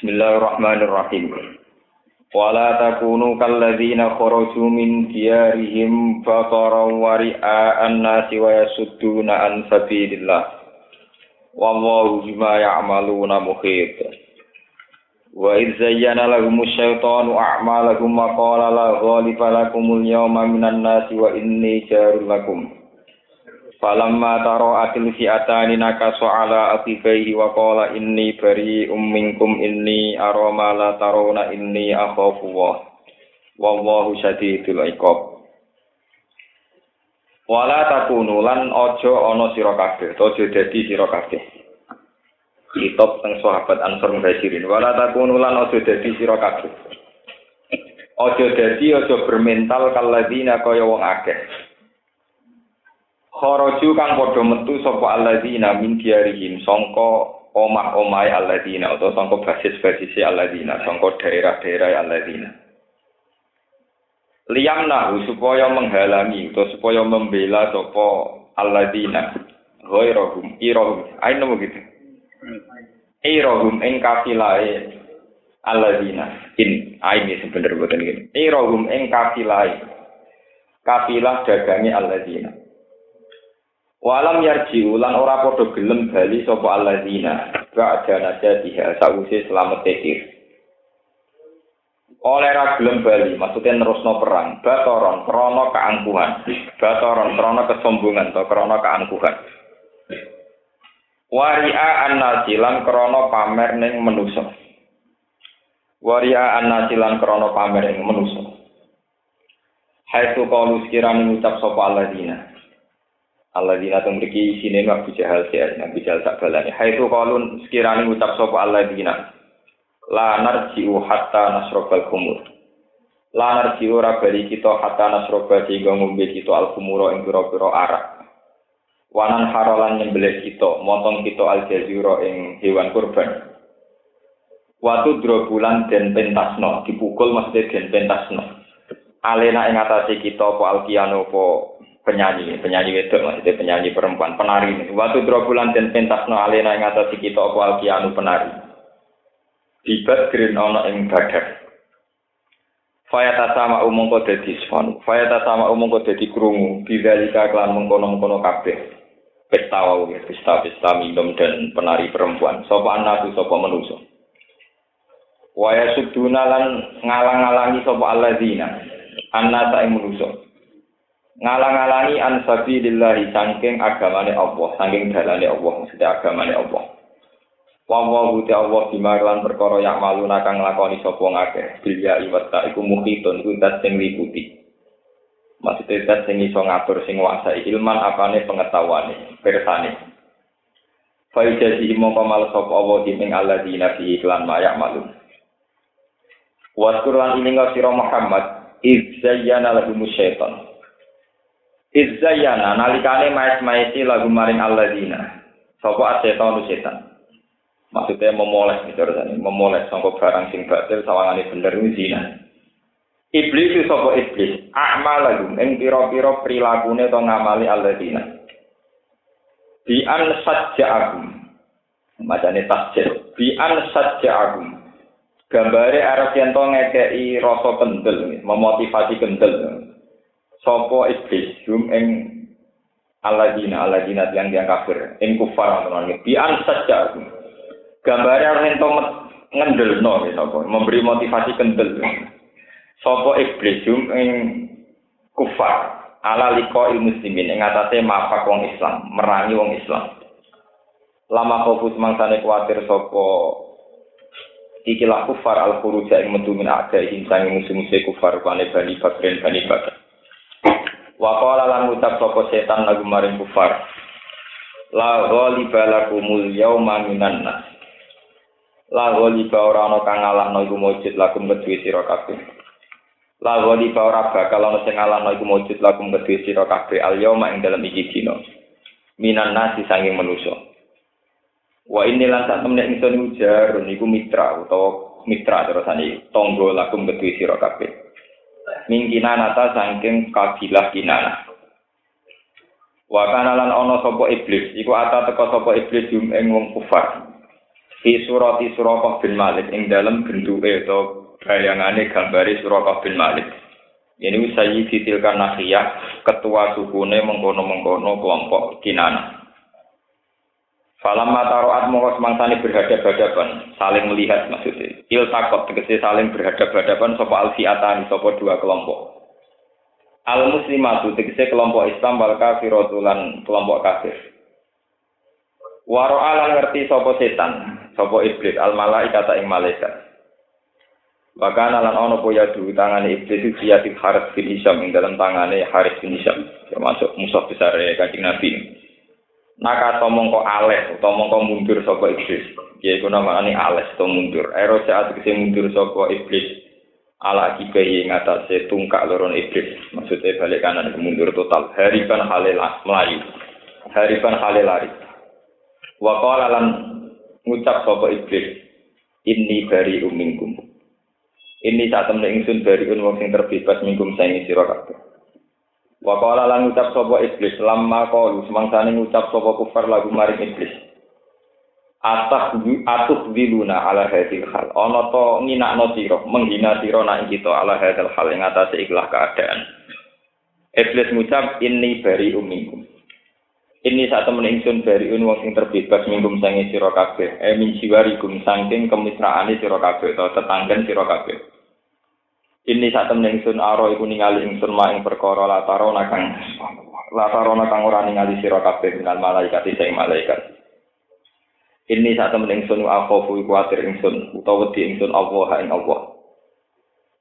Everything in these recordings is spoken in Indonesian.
Bismillahirrahmanirrahim. Wala takunu kalladzina kharaju min diyarihim baqaran wa ri'a'an nasi wa yasudduna an sabilillah. Wallahu bima ya'maluna muhit. Wa idh zayyana lahum asyaitanu a'malahum wa qala la ghaliba lakumul yawma minan nasi wa inni jarul lakum. Falamma taro atil fi'atani nakaso ala atifaihi wa qala inni bari umminkum inni aroma la tarona inni akhafu wa wallahu syadidul iqab. Wala takunu lan aja ana sira kabeh aja dadi sira kabeh. Kitab teng sahabat Ansor Muhajirin wala takunu lan aja dadi sira kabeh. Aja dadi aja bermental kalladina kaya wong akeh Kharaju kang padha metu sapa alladzina min diarihim sangka omah-omahe alladzina utawa sangka basis-basise alladzina sangka daerah-daerah alladzina. Liyamnahu supaya menghalangi atau supaya membela sapa alladzina ghairahum irahum ayo nemu gitu. Irahum ing kafilahe alladzina in aini sebenarnya boten gini. Irahum ing kafilahe kafilah dagange alladzina. Walam yarji ulan ora padha gelem bali sapa alladzina ba'da najatiha sawise selamat tekir. Oleh ra gelem bali maksudnya nerusno perang, batoron krana keangkuhan, batoron krana kesombongan atau krana keangkuhan. Waria an-nasilan krana pamer ning manusa. Waria an-nasilan krana pamer ning manusa. Hai tu kalu sekiranya ngucap sapa alladzina Allah dina teng mriki isine Abu Jahal ya Nabi Jahal tak balani. Hai tu kalun sekiranya ngucap sapa Allah dina. La narji'u hatta nasrobal kumur. La narji'u ora bali kita hatta nasroba sehingga ngombe kita al kumuro ing pira-pira arak. Wanan harolan nyembelih kita, motong kita al jazira ing hewan kurban. Watu drobulan den pentasno, dipukul mesti den pentasno. Alena ing atase kita apa alkiano apa penyanyi, penyanyi wedok maksudnya penyanyi perempuan, penari. Waktu drobulan dan pentasno alena yang atas kita apa alkianu penari. Dibat green ono ing badar. Fayata sama umum kau dadi sfon. Fayata sama umum kau dadi krungu. Bidalika klan mengkono-mengkono kabeh. Pesta wau pesta pesta minum dan penari perempuan. Sopo anak sopo menuso. Waya suduna lan ngalang-alangi sopo alladzina. Anna ing menuso ngalang-alangi an sabilillahi saking agamane Allah, saking dalane Allah, maksudnya agamane Allah. Wa wa Allah bimarlan perkara yang malu nakang lakoni sapa ngakeh. Bilya iwata iku muhitun iku dat sing liputi. Maksudnya dat sing iso ngatur sing nguasai ilman apane pengetahuane, persane. Fa jadi mongko mal sapa Allah diming alladzina fi iklan mayak malu. Wa ini sira Muhammad iz zayyana lahum syaitan Izzayana nalikane maes-maesi lagu maring alladzina. Sapa asetan setan. Maksudnya memoles itu rasanya, memoles sangka barang sing batil sawangane bener zina. Iblis itu sapa iblis? Akmal lagu ing pira-pira prilakune to ngamali alladzina. Bi an sajja'akum. Macane tasjid. Bi an sajja'akum. Gambare arep yen to ngekeki rasa kendel, memotivasi kendel. Sopo iblis hum ing aladina aladina yang dia kafir ing kufar teman bian saja gambarnya orang itu ngendel no sopo memberi motivasi kendel sopo iblis hum ing kufar. Ala liko il muslimin ing atasnya mafak wong Islam merangi wong Islam. Lama fokus mangsane kuatir sopo ikilah kufar al khuruja ing metu min ada ing musuh-musuh kufar bani bakren bani bakren Wa qala lan ucap sapa setan lagu maring kufar. La ghaliba lakumul yauma minan nas. La ghaliba ora ana kang ngalahno iku mujud lakum kedue sira kabeh. La ghaliba ora bakal ana sing ngalahno iku mujud lakum kedue sira kabeh al yauma ing dalem iki dina. Minan nas sanging manusa. Wa ini lan sak temne ingsun ujar niku mitra utawa mitra terusane tonggo lakum kedue sira kabeh. Mingkina nata saking kabilah kinana. Wa kana lan ana sapa iblis, iku ata teka sapa iblis jum ing wong kufar. Fi surati Suraqah bin Malik ing dalam bentuke atau bayangane gambare Suraqah bin Malik. Ini Sayyidi Tilkan Nakhiyah, ketua sukune mengkono-mengkono kelompok Kinana. Falam mataroat mongko semangsane berhadap-hadapan, saling melihat maksudnya. Il takot tegese saling berhadap-hadapan sapa alfiatan sapa dua kelompok. Al muslimatu tegese kelompok Islam wal kafiratu lan kelompok kafir. Waro alang ngerti sapa setan, sapa iblis al malaikat ing malaikat. Bahkan lan ono po ya tangane iblis itu siatik Haris bin Hisham ing dalam tangane Haris bin Hisham termasuk musuh besar ya kanjeng Nabi. Naka mongko aleh utawa mongko mundur sapa iblis. Ya iku namane aleh to mundur. Ero saat kese mundur sapa iblis ala akibahi ngatasé tungkak loron iblis. Maksudnya balik kanan mundur total. Hariban halil melayu. Hariban halil lari. Wa qala lan ngucap sapa iblis inni bari umingkum ini saat temen ingsun bari un wong sing terbebas mingkum saingi sira kabeh wa qala lan ngucap sapa iblis lamma qalu semangsane ngucap sapa kufar lagu maring iblis. Atah atuh diluna ala hadil hal. Ana to nginakno sira menghina sira nak kita ala hadil hal ing atase ikhlas keadaan. Iblis ngucap inni bari umingkum Ini saat temen ingsun dari wong sing terbebas minggum sangi sira kabeh, e min siwarikum saking kemitraane sira kabeh atau tetanggen sira kabeh. Ini saat temen ingsun aro iku ningali ingsun maing perkara lataro nakang lataro nakang ora ningali sira kabeh minal malaikat sing malaikat. Ini saat temen ingsun akhofu iku atir ingsun utawa wedi ingsun Allah ing Allah.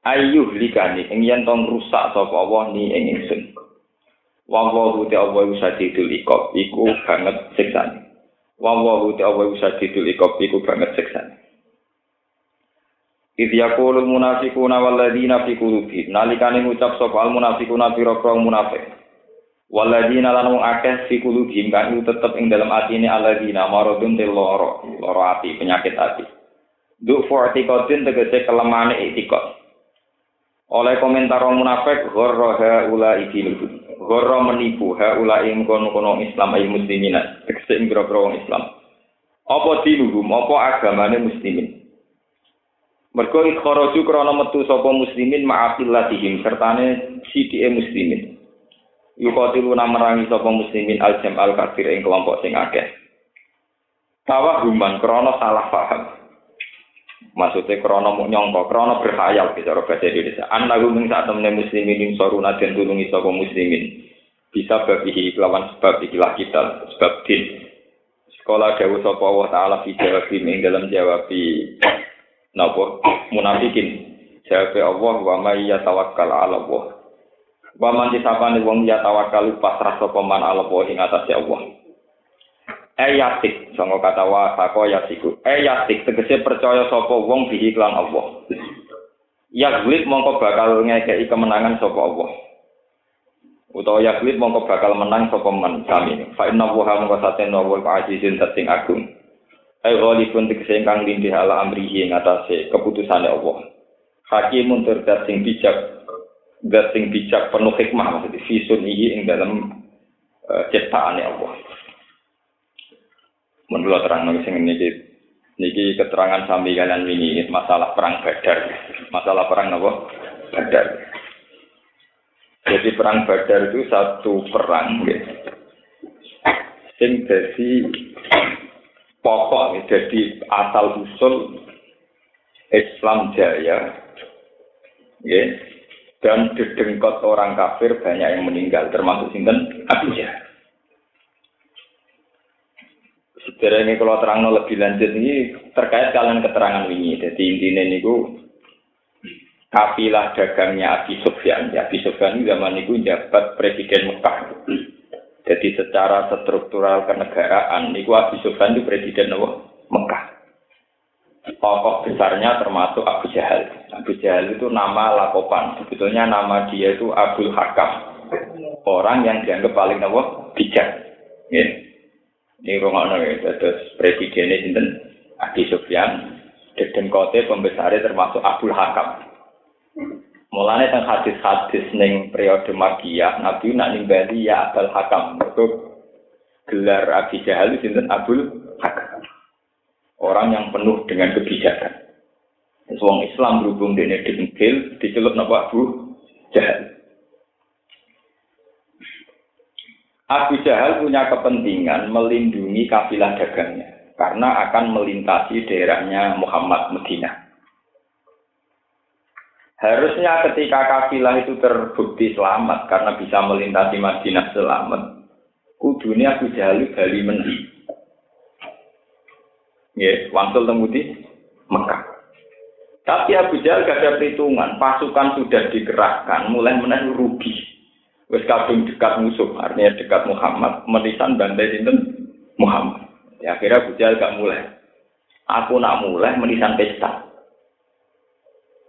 Ayuh likani ing yen tong rusak sapa Allah ni ing ingsun. Wallahu ta'ala sadidul iqab iku banget siksane. Wallahu ta'ala sadidul iqab iku banget siksane. Idh yaqulul munafiquna wal ladzina fi qulubihim nalikane ngucap sapa al munafiquna pira-pira munafik. Wal ladzina lan wong akeh fi qulubihim kang tetep ing dalam atine alladzina maradun til loro, loro ati, penyakit ati. Du fortikotin tegese kelemane itikot. Oleh komentar orang munafik, ghorro haula ikiluhu. Ghorro menipu haula ing kono-kono Islam ay muslimin. Tegese ing boro Islam. Apa dinuhum, apa agamane muslimin. Mergo ikharaju krana metu sapa muslimin ma'afilatihim sertane sidike muslimin. Yukotilu merangi sapa muslimin al-jam al-kafir ing kelompok sing akeh. Tawahuman krana salah paham. Maksudnya krono mau nyongko, krono berhayal di cara bahasa Indonesia. Anak gunung saat temen muslimin yang soruna dan tulungi soko muslimin. Bisa bagi lawan sebab ikilah kita, sebab din. Sekolah dawu sapa Allah Ta'ala fi jawab ing dalam jawab napa munafikin. Jawab Allah wa may yatawakkal 'ala Allah. Wa man disapane wong ya tawakal pasrah sapa man 'ala Allah ing atase Allah. Ayatik, songo kata wa sako yasiku. Ayatik tegese percaya sapa wong bihi lan Allah. Yaglib mongko bakal ngekei kemenangan sapa Allah. Utawa yaglib mongko bakal menang sapa man sami. Fa inna wa mongko saten wa azizun tating agung. Ai ghalibun tegese ingkang lindih ala amrihi ing atase keputusane Allah. Hakimun tur sing bijak, dat sing bijak penuh hikmah maksudnya visun iki ing dalam uh, ciptaane Allah. Menurut terang nang sing niki niki keterangan sambil kalian ini masalah perang Badar. Masalah perang apa? Badar. Jadi perang Badar itu satu perang ya. Sing pokok jadi asal usul Islam Jaya ya. Dan dedengkot orang kafir banyak yang meninggal termasuk sinten Abu Jahal. Sebenarnya kalau terang lebih lanjut ini terkait kalian keterangan ini. Jadi intinya ini kafilah dagangnya Abi Sufyan. Ya, Abi Sufyan zaman itu jabat Presiden Mekah. Jadi secara struktural kenegaraan, ini Abi Sufyan itu Presiden Mekah. Tokoh besarnya termasuk Abu Jahal. Abu Jahal itu nama lakopan. Sebetulnya nama dia itu Abdul Hakam. Orang yang dianggap paling nawa bijak. Ya. Ini rumah ya, terus presidennya sinten Adi Sufyan, dan kote pembesarnya termasuk Abdul Hakam. Mulanya tentang hadis-hadis neng periode Magiyah, Nabi nak nimbali ya Abdul Hakam. Itu gelar Abi Jahal sinten Abdul Hakam. orang yang penuh dengan kebijakan. Wong Islam berhubung dengan dengkil, dicelup napa Abu Jahal. Abu Jahal punya kepentingan melindungi kafilah dagangnya karena akan melintasi daerahnya Muhammad Medina. Harusnya ketika kafilah itu terbukti selamat karena bisa melintasi Madinah selamat, kudunya Abu Jahal bali mendi. Ya, wangsul temudi Mekah. Tapi Abu Jahal gak ada perhitungan, pasukan sudah dikerahkan, mulai menaik rugi. Wes kadung dekat musuh, artinya dekat Muhammad, menisan bantai sinten Muhammad. Ya akhirnya Abu Jahal gak mulai. Aku nak mulai menisan pesta.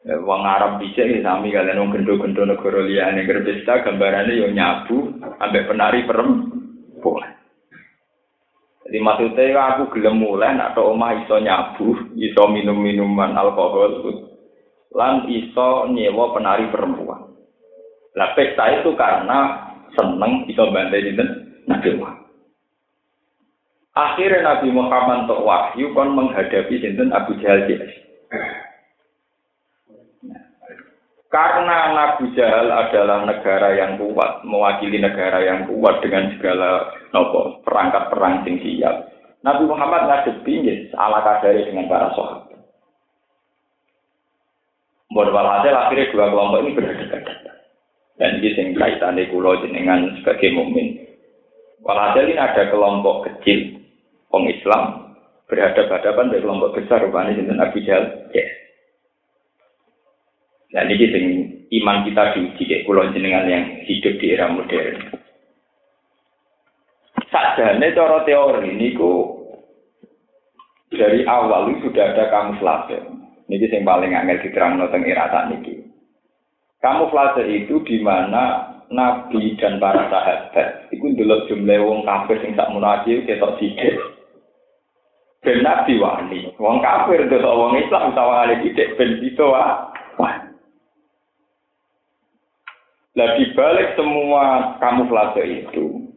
Ya, wong Arab bisa ini sami kalian wong gendo-gendo negara liyane pesta gambarannya yo nyabu ambek penari perempuan. Jadi maksudnya aku gelem mulai nak tok omah iso nyabu, iso minum minuman alkohol, lan iso nyewa penari perempuan. Lah pesta itu karena seneng bisa bantai dinten Nabi Muhammad. Akhirnya Nabi Muhammad untuk wahyu kon menghadapi sinten Abu Jahal JS. Karena Nabi Jahal adalah negara yang kuat, mewakili negara yang kuat dengan segala nopo perangkat perang sing siap. Nabi Muhammad ngadepi ala kadari dengan para sahabat. Buat walhasil akhirnya dua kelompok ini berhadapan. Dan ini sing kaitannya kulo jenengan sebagai mukmin. Walhasil ini ada kelompok kecil orang Islam berhadapan-hadapan dengan kelompok besar rupanya sinten Abu Jahal. Ya. Dan ini sing iman kita diuji kayak kulo jenengan yang hidup di era modern. Sajane cara teori ini ku dari awal sudah ada kamuflase. Ini yang paling angel diterang tentang era saat ini. Kamuflase itu di mana Nabi dan para sahabat itu dulu jumlah wong kafir sing tak munafik ketok sidik. Ben Nabi wani, wong kafir itu wong Islam sawangane sidik ben itu wah. Lah dibalik semua kamuflase itu,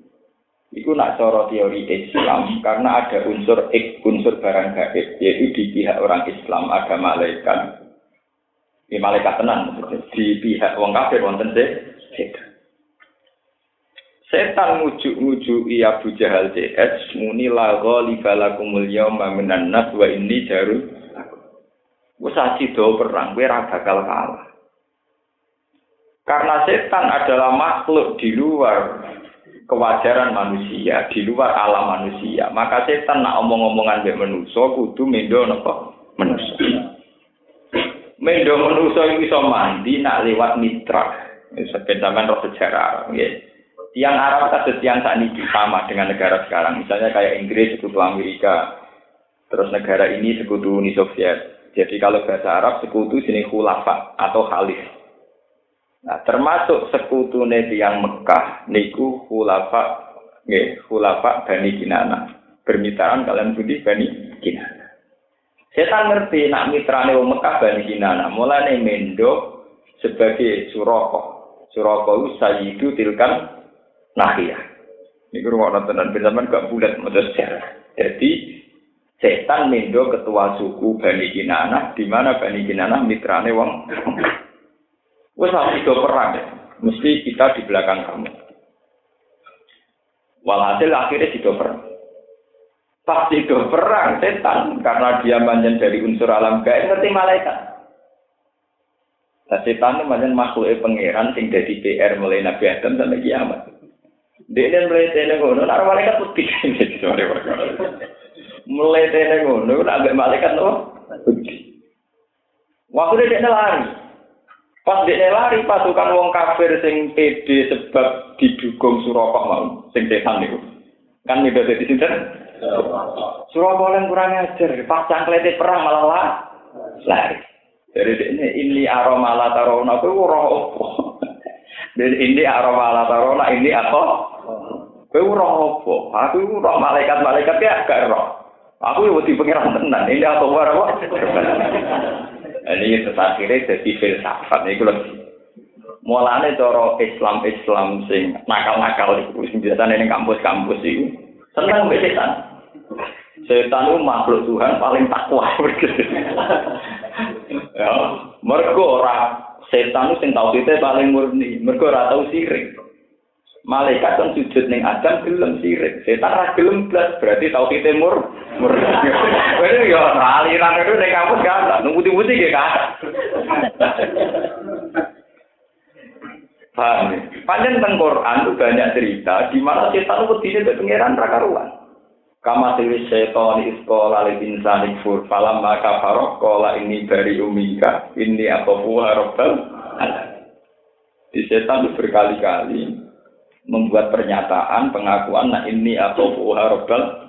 itu nak coro teori Islam karena ada unsur ik, unsur barang gaib, yaitu di pihak orang Islam ada malaikat, di malaikat tenan di pihak wong kafir wonten setan. Setan ngujuk-ngujuk iya Abu Jahal CS muni la ghaliba lakumul yawma minan nas wa inni jaru. Wes do perang ora bakal kalah. Karena setan adalah makhluk di luar kewajaran manusia, di luar alam manusia. Maka setan nak omong-omongan mbek manusia kudu mendo napa? Manusia. Mendo manusa iki iso mandi nak lewat mitra. Sampai zaman roh sejarah ya. Tiang Arab kados tiang sakniki sama dengan negara sekarang. Misalnya kayak Inggris sekutu Amerika. Terus negara ini sekutu Uni Soviet. Jadi kalau bahasa Arab sekutu jenis khulafa atau khalif. Nah, termasuk sekutu tiang Mekah niku khulafa nggih, khulafa Bani Kinana. Permitaan kalian putih Bani Kinana. Setan ngerti nak mitrane wong Mekah Bani Kinana, mulane mendo sebagai suroko. Suroko itu tilkan nahiyah. Ini guru nonton dan zaman gak bulat maksud sejarah. Jadi setan mendo ketua suku Bani Kinana, di mana Bani Kinana mitrane wong. Wes itu perang ya. Mesti kita di belakang kamu. Walhasil akhirnya itu perang pasti do perang setan karena dia manjen dari unsur alam gaib ngerti malaikat. Nah, setan itu manjen makhluk pangeran sing dari PR mulai Nabi Adam sampai kiamat. Dia ini mulai tene ngono, nah malaikat putih mulai tene ngono, nak malaikat tuh putih. Waktu dia lari, pas dia lari pasukan wong kafir sing pede sebab didukung Surakoh mau, sing setan itu. Kan itu jadi sinten? Surabaya kurang ajar, pas cangklete perang malah lah. Lari. Jadi ini ini aroma la tarona itu roh opo. Dan ini aroma la tarona ini apa? Kowe roh opo? Aku iku roh malaikat-malaikat ya gak roh. Aku yo wedi pengiran tenan. Ini apa ora kok? Ini terakhirnya jadi filsafat ini kalau mulane cara Islam Islam sing nakal-nakal itu biasane ning kampus-kampus itu seneng mbek setan. Setan itu makhluk Tuhan paling takwa. ya, mergo ora setan itu sing tauhidnya paling murni. Mergo ora tau sirik. Malaikat kan sujud ning Adam gelem sirik. Setan ora gelem blas, berarti tauhidnya mur murni. Wene yo aliran itu ning kampus kan, nunggu-nunggu ge kan. Paham ya? Panjang tentang Quran itu banyak cerita di mana setan itu tidak pengiran rakaruan. Kama tiwi setan iskola li insani fur falam maka farok kola ini dari umika ini atau fuha robbal Di setan itu berkali-kali membuat pernyataan pengakuan nah ini atau fuha robbal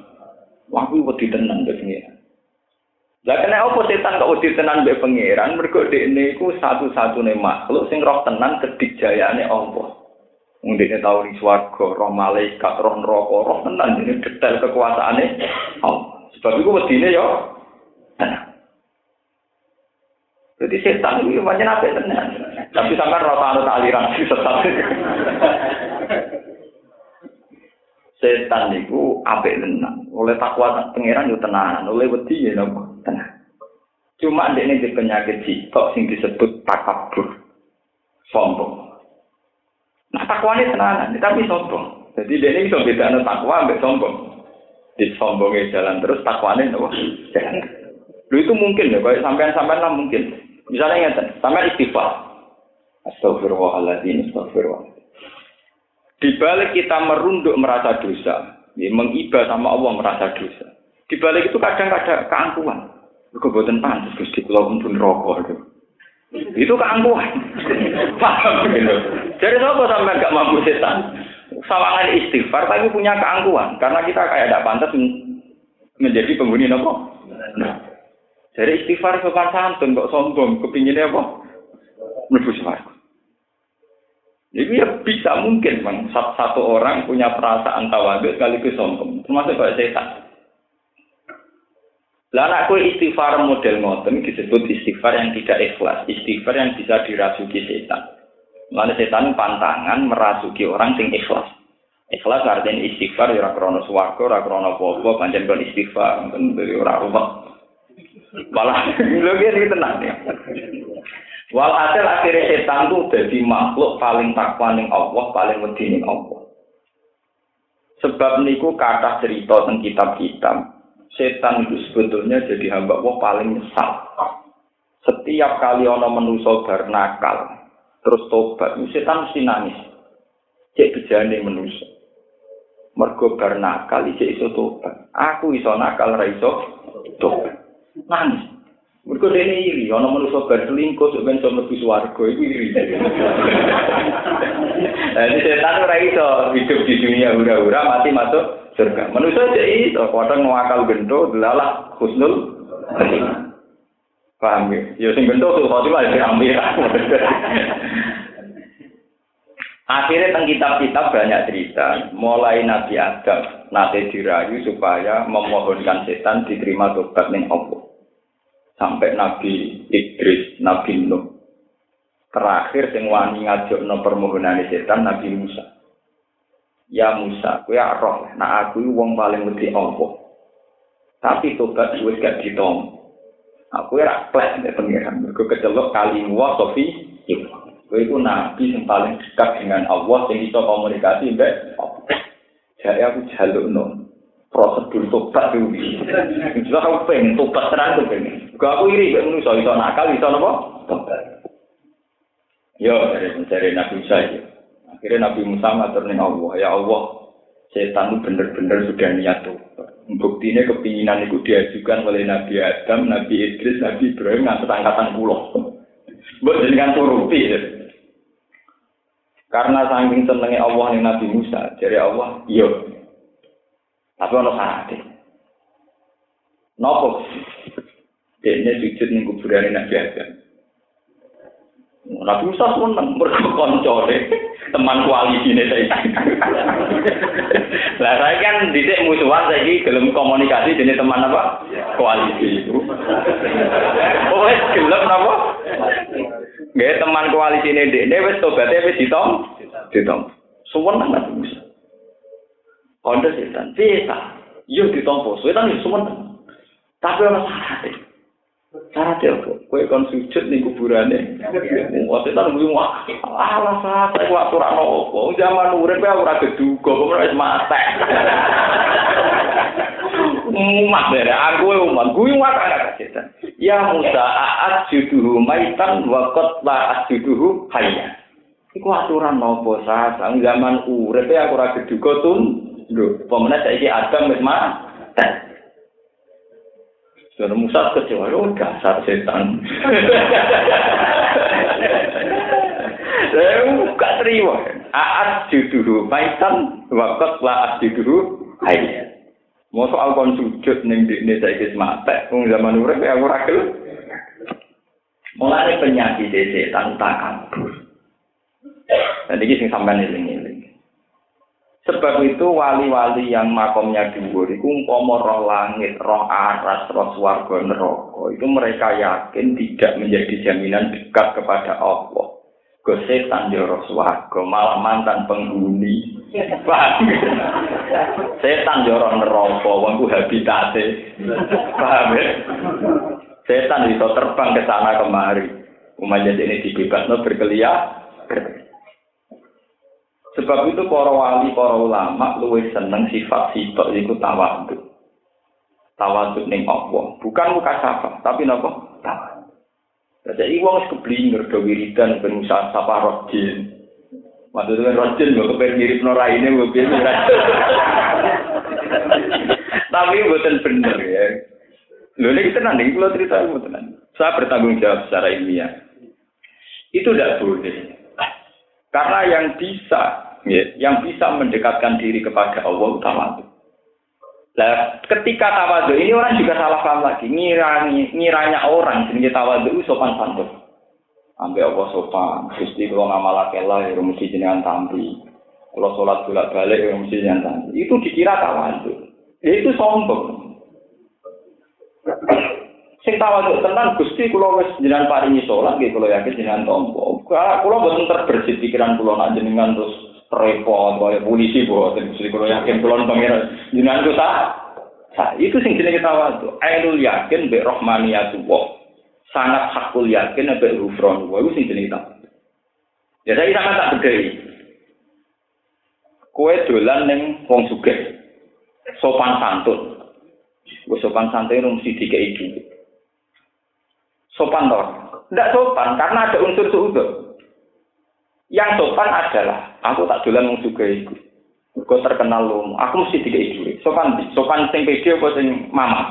Wah, wedi tenan pengiran. Lah kena apa setan kok wedi tenan mbek pangeran? Mergo dekne iku satu-satune makhluk sing roh tenan kedijayane Allah. Dekne tau ning swarga, roh malaikat, roh neraka, roh tenan ini detail kekuasaane Allah. Sebab iku wedine yo tenan. Jadi setan itu macam apa tenan. Tapi sampai anut aliran sesat. setan niku apik tenan. Oleh takwa pangeran yo tenan, oleh wedi nopo tenan. Cuma ini di penyakit sitok sing disebut takabur. Sombong. Nah takwa ini tenanan, tapi sombong. Jadi ini bisa beda takwa sampai sombong. Di sombongnya jalan terus, takwa ini nopo jalan. Lu itu mungkin ya, kalau sampean-sampean lah mungkin. Misalnya ingat, sampai istighfar. Astagfirullahaladzim, astagfirullahaladzim. Di balik kita merunduk merasa dosa, ya, mengibah sama Allah merasa dosa. Di balik itu kadang ada keangkuhan. Kebuatan pantas, Gusti Kula pun rokok itu. Itu keangkuhan. Paham gitu. Jadi siapa sampai nggak mampu setan? Sawangan istighfar tapi punya keangkuhan karena kita kayak tidak pantas menjadi penghuni nopo. Nah, jadi istighfar sopan santun kok sombong, kepinginnya apa? Mlebu jadi ya bisa mungkin bang satu orang punya perasaan tawadu sekaligus sombong, termasuk kayak setan. Lah anak kue istighfar model ngoten disebut istighfar yang tidak ikhlas, istighfar yang bisa dirasuki setan. Mana setan pantangan merasuki orang sing ikhlas. Ikhlas artinya istighfar ya krono swarga, ora krono apa pancen kon istighfar, kon ora rumah. Malah lho tenang ya. Walhasil akhirnya setan itu jadi makhluk paling takwa ning Allah, paling wedi ning Allah. Sebab niku kata cerita tentang kitab-kitab, setan itu sebetulnya jadi hamba Allah paling nyesal. Setiap kali ono menuso bernakal, terus tobat, setan mesti nangis. Cek bejane menuso. Mergo bernakal, cek iso tobat. Aku iso nakal, ra iso tobat. Nangis. Mergo dene iri, ana manusa bar selingkuh sok ben sono mlebu swarga iku iri. Lah iki setan ora iso hidup di dunia hura-hura mati masuk surga. Manusa cek iso padang ngakal gento delalah husnul Paham ya? Ya sing gento tuh khotimah ya ambil. Akhirnya tentang kitab-kitab banyak cerita, mulai Nabi Adam, nanti dirayu supaya memohonkan setan diterima tobat ning Allah. Sampai Nabi Idris, Nabi Nuh. Terakhir sing wani ngajokno permohonan setan Nabi Musa. Ya Musa, kowe roh, nah aku wong paling wedi Allah. Tapi tobat wis gak ditom. Aku ora klek nek pengiran, mergo kecelok kali wa sofi. Kowe iku nabi sing paling dekat dengan Allah sing iso komunikasi Allah. Jadi aku jalukno prosedur tobat itu. Itu aku pengen tobat tenan tuh pengen. Gak aku iri, gak menuso iso nakal, iso nopo. Yo dari mencari Nabi Musa itu. Akhirnya Nabi Musa ngatur nih Allah, ya Allah, setan itu bener-bener sudah niat tuh. Buktinya kepinginan itu diajukan oleh Nabi Adam, Nabi Idris, Nabi Ibrahim ngantar angkatan pulau. Buat jenengan turuti. Ya. Karena saking senengnya Allah nih Nabi Musa, jadi Allah, iya, Tapi ono syaratnya. Nopo? Dia sujud ning kuburan Nabi Adam. Nabi Musa seneng mergo koncone teman koalisi ini saya. Lah saya kan dhisik musuhan saiki gelem komunikasi dengan teman apa? Koalisi itu. Oh, wis gelem napa? Nggih teman koalisi ini dia wis tobatnya wis ditom. Ditom. Suwen Nabi Musa. Kondo setan, bisa. Iya ditompo, suwe kan semua. Tapi ana syarat. Ya kok, kowe kon sujud ning kuburane. Wong setan kuwi wah, alah sate kok ora nopo. Zaman urip ya ora keduga, kok wis mate. Umat dere, aku umat, gue umat anak setan. Ya Musa, aat juduhu maitan wa qad la asjuduhu hayya. Iku aturan nopo sa, zaman urip ya ora keduga tun. Lho, pemenang saiki Adam wis mati. Sudah Musa kecewa, oh dasar setan. Saya gak terima. Aat juduhu maitan wakot la aat juduhu hayya. Mau soal kon sujud ning dikne saiki mate, wong zaman urip ya ora gelem. Penyakit setan tak kabur. Dan ini sing sampean eling-eling. Sebab itu wali-wali yang makomnya dhuwur iku umpama roh langit, roh aras, roh swarga neraka, itu mereka yakin tidak menjadi jaminan dekat kepada Allah. Go setan yo roh swarga, malah mantan penghuni. Setan yo roh neraka, wong ku habitate. Paham ya? Setan bisa terbang ke sana kemari. Umat ini dibebasno berkeliaran. Sebab itu para wali, para ulama luwih seneng sifat sifat iku tawadhu. Tawadhu ning Allah, bukan muka sapa, tapi napa? Tawadhu. Jadi wong wis keblinger do wiridan ben usaha sapa rojin. Maksudnya rojin kok kepen mirip nora ini mobil Tapi bukan bener ya. Lho ini tenang nih, kalau cerita ilmu tenang. Saya bertanggung jawab secara ilmiah. Itu tidak boleh. Karena yang bisa, ya, yang bisa mendekatkan diri kepada Allah utama itu. Nah, ketika tawadu ini orang juga salah paham lagi. Ngiranya, ngiranya orang jenis tawadu sopan santun. Ambil Allah sopan. Gusti kalau ngamalake lah, ya mesti jenengan tampi. Kalau sholat bolak balik, ya mesti jenengan tampi. Itu dikira tawadu. Ya, itu sombong. Sing tawaduk tenan Gusti kula wis jenengan paringi salat nggih kula yakin jenengan tampa. Kula boten terbersit pikiran kula nak jenengan terus repot kaya polisi boten Gusti kula yakin kula pangeran jenengan ku sah. Itu sing jenenge tawaduk. Ainul yakin bi rahmaniyatullah. Sangat hakul yakin be rufron. Wa itu sing jenenge tawaduk. Ya saya sama tak bedhei. Kowe dolan ning wong sugih. Sopan santun. Wis sopan santun mesti dikei dhuwit. sopan toh? Tidak sopan karena ada unsur suudon. Yang sopan adalah aku tak dolan wong juga iku. Kau terkenal lu, aku mesti tiga ibu. Sopan, sopan sing pede apa sing mama?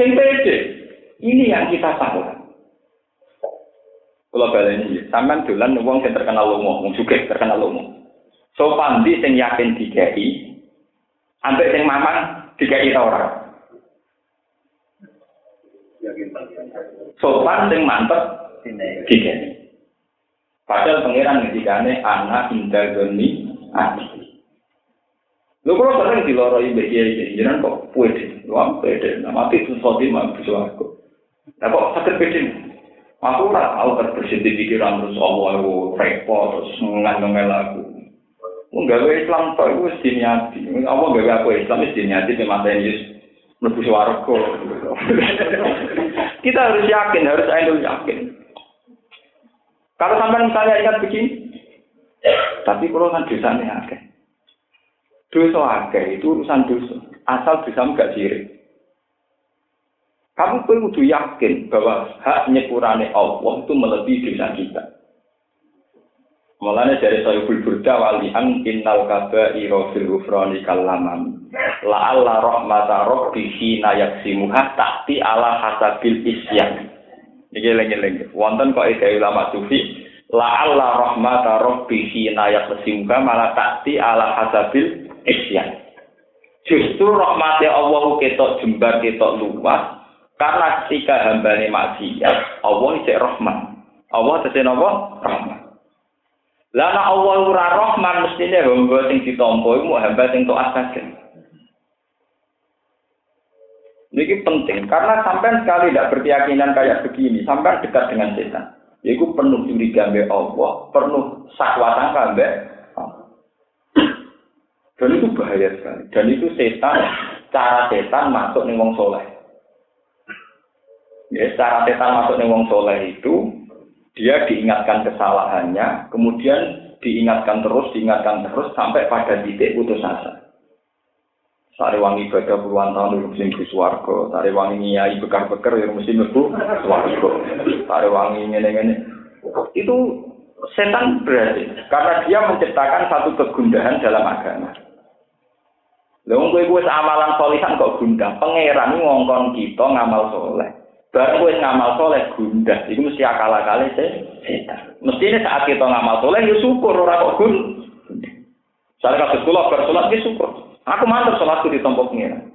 Sing pede. Ini yang kita tahu. Kalau balen ini, sampean dolan wong sing terkenal lu, wong juga terkenal lu. Sopan di sing yakin dikai, ambek sing mamang dikai ta ora? sopan sing mantep dikene. Padahal pangeran ngendikane anak indah goni ati. Lho kula sering diloroi mbek kiai iki, jenengan kok pede, wah pede, nama itu sodi mah bisa aku. Lah kok sakit pede? Aku ora tau terbersih di pikiran terus Allah aku repot terus ngandung aku. Wong gawe Islam iku wis diniati. Allah gawe aku Islam diniati di mata Yesus. Mlebu swarga. Kita harus yakin, harus ainul yakin. Kalau sampai misalnya ingat begini, tapi kalau kan dosanya akeh. Dosa akeh itu urusan dosa. Asal dosa enggak sirik. Kamu perlu yakin bahwa hak nyepurane Allah itu melebihi dosa kita. Mulanya dari Sayyidul Burda walian innal kaba iro fil kalaman. La alla rahmata rabbihi na yaksimuha tahti ala hasabil isyan. Iki lengi-lengi. Wonten kok ide ulama sufi la alla rahmata rabbihi na yaksimuha malah tahti ala hasabil isyan. Justru rahmatnya Allah ketok jembar ketok luas karena ketika hambane maksiat Allah isek rahmat. Allah tesih napa? Rahmat. Lana Allah ora rahman mestine hamba sing ditampa iku hamba sing taat saja. Ini penting karena sampai sekali tidak berkeyakinan kayak begini, sampai dekat dengan setan. Yaitu penuh curiga mbek Allah, penuh sakwa sangka mbek Dan itu bahaya sekali. Dan itu setan, cara setan masuk nih wong soleh. Ya, cara setan masuk nih wong soleh itu, dia diingatkan kesalahannya, kemudian diingatkan terus, diingatkan terus, sampai pada titik putus asa. Sari wangi ibadah puluhan tahun mesti mlebu swarga. Sari wangi nyai bekar-bekar ya mesti mlebu swarga. Sari wangi ngene-ngene. Itu setan berarti karena dia menciptakan satu kegundahan dalam agama. Lalu gue gue amalan solihan kok gundah. Pangeran ngongkon kita ngamal soleh. Baru gue ngamal soleh gundah. Itu mesti akal akal setan. Mestinya saat kita ngamal soleh ya syukur orang kok gun. Saya kasih sekolah bersolat ya syukur. Aku mantap sholatku di tempat pengiran.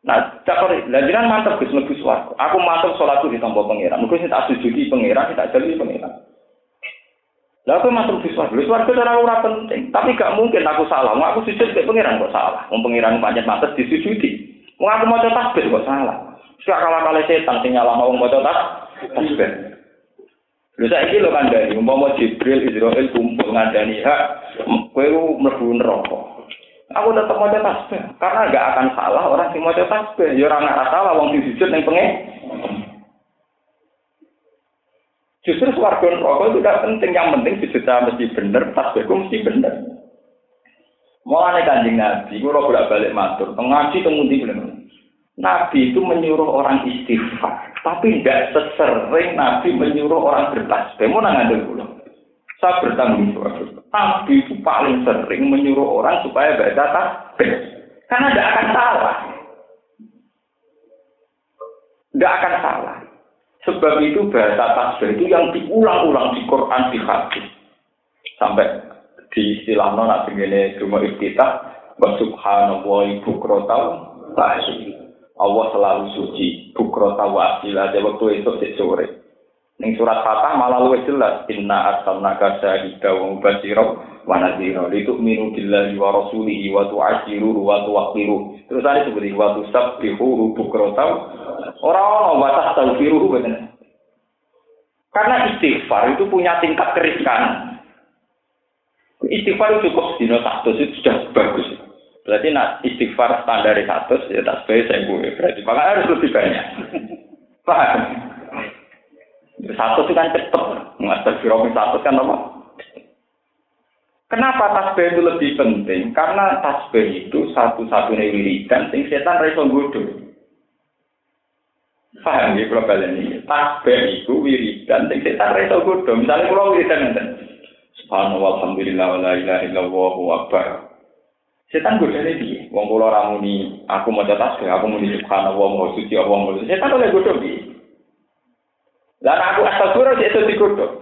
Nah, cakor, lanjutan mantap gus lebih suaraku. Aku mantap sholatku di tempat pengiran. Mungkin saya tak sujudi pengiran, saya tak jadi pengiran. Lah aku masuk di swarga. Swarga ora ora penting, tapi gak mungkin aku salah. Mau aku sujud ke pangeran kok salah. Wong pangeran pancet mates disujudi. Mau aku maca tasbih kok salah. Sak kala kala setan sing nyala mau maca tasbih. Lha saiki lho kandhani umpama Jibril Israil kumpul ngandani hak kowe mlebu neraka. Aku tetap mau tasbih karena gak akan salah orang sing maca tasbih. Ya ora ngarah salah wong sing sujud ning pengen. Justru suarga rokok itu tidak penting. Yang penting dibaca mesti benar, tasbihku mesti benar. Mau kanjeng Nabi, gue bolak balik matur. Ngaji kemudian bilang, Nabi itu menyuruh orang istighfar, tapi tidak sesering Nabi menyuruh orang bertasbih. Mau nangis dulu. Saya bertanggung jawab. Nabi itu paling sering menyuruh orang supaya baca tasbih. Karena tidak akan salah. Tidak akan salah. Sebab itu bahasa tasbih itu yang diulang-ulang di Quran di hadis. Sampai di istilah nona begini cuma iftitah wa subhanallah bukrota wa Allah selalu suci bukrota wa asila waktu di sore. Ning surat Fatah malah luwih jelas inna arsalnaka syahida wa mubashira wa nadhira litu'minu billahi wa rasulihi wa tu'ashiruhu wa tuwaqqiru. Terus ada seperti wa tusabbihu bukrata ora ono wa tastaghfiruhu bener. Karena istighfar itu punya tingkat keriskan. Istighfar cukup dino satu itu sudah bagus. Berarti nak istighfar standar satu ya tak sebagai saya gue. Berarti maka harus lebih banyak. Paham? Satu itu kan cepet. Master Firomi satu kan apa? Kenapa tasbih itu lebih penting? Karena tasbih itu satu-satunya wiridan sing setan reso bodoh. Paham ya kalau kalian ini? Tasbih itu wiridan sing setan reso bodoh. Misalnya kalau wiridan nanti. Subhanallah, alhamdulillah, wa la ilaha illallah, wa akbar. Setan jadi dia. Wong kula ramuni, aku mau tasbih, aku muni subhanallah, mau suci, Allah Setan oleh bodoh dia. Lah aku astagfirullah sik iso digodhog.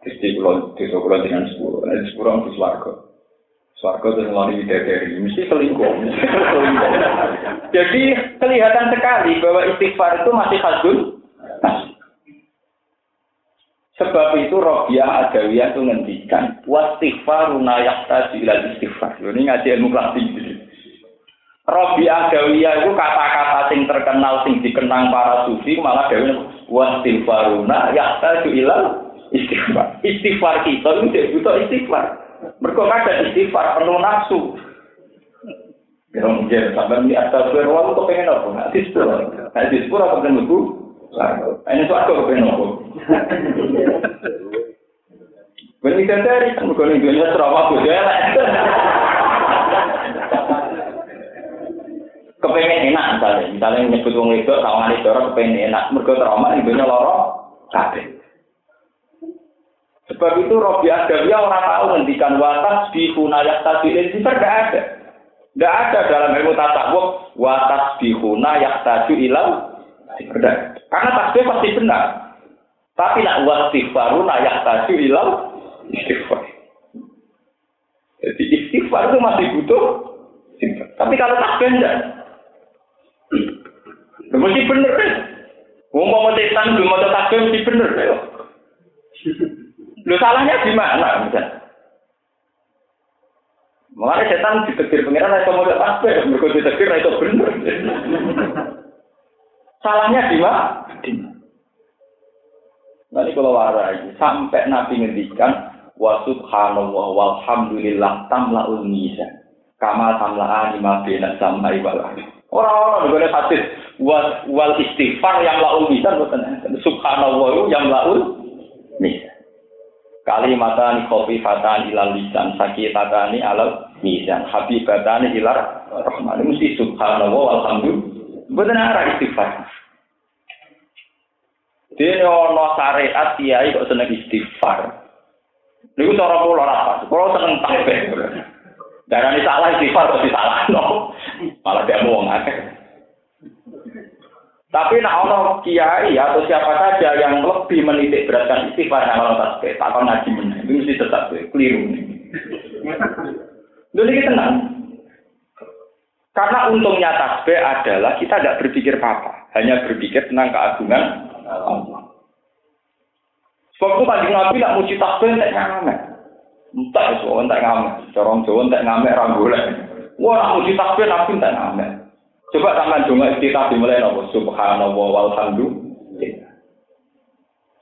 Gusti kula desa kula dengan sepuro, nek sepuro mesti swarga. Swarga itu ngelari dari mesti selingkuh. Jadi kelihatan sekali bahwa istighfar itu masih khazun. Sebab itu Robiah Adawiyah itu ngendikan wastighfaruna yahtaju ila istighfar. Ini ngaji ilmu klasik. Robiah Adawiyah itu kata-kata sing terkenal sing dikenang para sufi malah dewe wastighfaruna yahtaju ila istighfar. Istighfar kita itu butuh istighfar. Mereka kadang istighfar penuh nafsu. Ya mungkin sampai ini atas berwal kok pengen apa? Hadis pura, hadis pura apa pengen lebu? Ini suatu kok pengen apa? Benih dari kan bukan dunia serama budaya lah. Kepengen enak misalnya, misalnya nyebut wong itu kawan itu kepengen enak, mereka trauma ibunya loro, kabeh. Sebab itu Robi Adawiyah orang tahu ngendikan watas di hunayat tadilin itu tidak ada. Tidak ada dalam ilmu tasawuf watas di hunayat tadu ilau. Karena tasbih pasti benar. Tapi nak wastighfaru nayak tadu ilau istighfar. Jadi istighfar itu masih butuh. Tapi kalau tasbih enggak. Mesti benar. Wong mau setan belum mau tasbih mesti benar. Lu salahnya di mana? Mengenai setan ditegur pengiran itu mau tasbih, mereka ditegur itu benar. Salahnya di mana? Nanti kalau warai sampai Nabi ngendikan wa subhanallah walhamdulillah tamlaul mizan. Kama tamlaan lima bina sama wal Orang-orang boleh hadis wal, wal istighfar yang laul bukan subhanallah yang laul misan. Kalimatani khafifatan ilal lisan sakitatani alal misan habibatani ilar rahman mesti subhanallah walhamdulillah. Betul arah istighfar. Dene ana syariat kiai kok seneng istighfar. Niku cara kula ora pas. Kula seneng tasbih. Darani salah istighfar kok disalahno. Malah dia wong akeh. Tapi nak ono kiai atau siapa saja yang lebih menitik beratkan istighfar yang orang tasbih, tak akan ngaji meneh. Itu mesti tetap keliru. Dulu kita tenang. Karena untungnya tasbih adalah kita tidak berpikir apa-apa, hanya berpikir tentang keagungan Allah. Sebab itu kanjeng Nabi nak muji takbir tak ngamek. Entah orang tak ngamek. Corong Jawa tak ngamek rambulnya. Wah muji takbir Nabi tak ngamek. Coba tangan cuma istiqah dimulai nopo subhanallah walhamdulillah.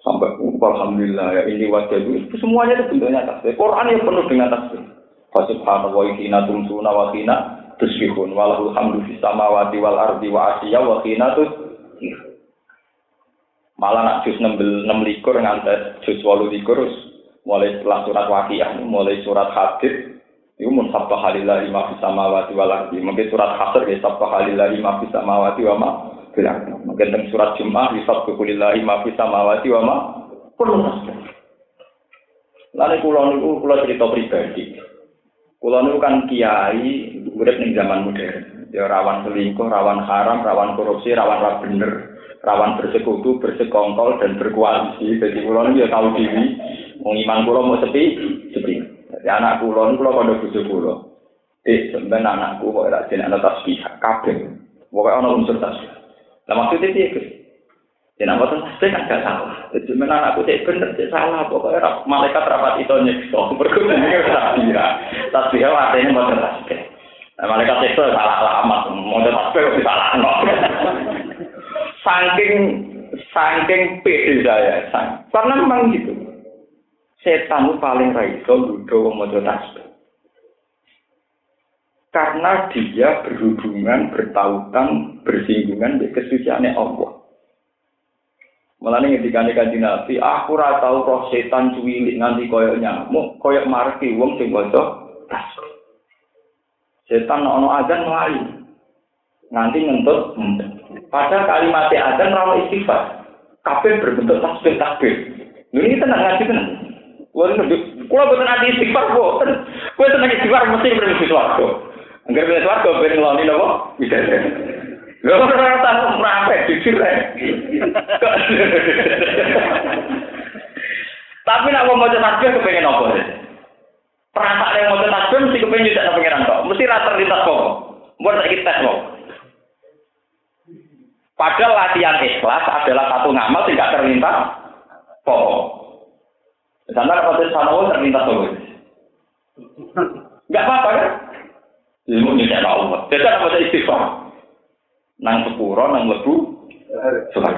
Sampai alhamdulillah ya ini wajah itu semuanya itu bentuknya tasbih. Quran yang penuh dengan tasbih. Subhanallah wa hina tumsuna wa hina tusbihun walahul hamdu fis samawati wal ardi wa asyiya wa hina. Malah nak jus enam likur ngantes jus walu likur mulai setelah surat wakiah, mulai surat hadid, itu mun sabta halillah lima bisa mawati walardi. Mungkin surat hasr ya sabta halillah lima bisa mawati wa ma bilang. Mungkin teng surat jum'ah ya sabta halillah lima bisa mawati wa ma perlu Lalu kulo niku kulo cerita pribadi. Kulo niku kan kiai urip ning zaman modern. Ya rawan selingkuh, rawan haram, rawan korupsi, rawan ra bener rawan bersekutu, bersekongkol dan berkoalisi. Jadi kulon ya tahu diri, mau iman mau sepi, sepi. Jadi anak kulon kulon pada bujuk kulon. Eh, sebenarnya anakku kok ada jenis anak tasbih, kabel. Pokoknya ono unsur tasbih. Nah maksudnya dia itu. Ya nama tasbih kan gak salah. Sebenarnya anakku cek bener, cek salah. Pokoknya malaikat rapat itu nyekso. Berguna ini tasbih. Tasbih artinya mau tasbih. Nah, malaikat itu salah alamat, mau tasbih salah. saking saking pede saya karena memang gitu setan paling ludo mojo tasbih karena dia berhubungan bertautan bersinggungan dengan kesuciannya Allah Malah nih ketika nih nabi, aku rata tahu roh setan cuwilik nganti koyok nyamuk, koyok marki wong sing tasbih. Setan ono azan melayu, nganti ngentut. Padahal kalimat adzan rawa istighfar. Kabeh berbentuk tasbih tasbih. Ini tenang ngaji tenang. Wah, kalau betul nanti istighfar kok. Kue tenang istighfar mesti berbentuk suarga. Enggak bisa suarga, ben ngeloni nopo. Bisa. Lho ora tau mrapek jujur ae. Tapi nak mau maca tasbih kepengen apa? Perasaan yang mau tasbih mesti kepengen nyudak pengiran kok. Mesti rata lintas kok. Buat kita tes kok. Padahal latihan ikhlas adalah satu ngamal tidak terlintas pokok. Misalnya kalau sama terlintas pokok. Enggak apa-apa kan? Ilmu ini tidak Allah. Jadi apa saya istighfar? Nang sepuro, nang lebu, suka.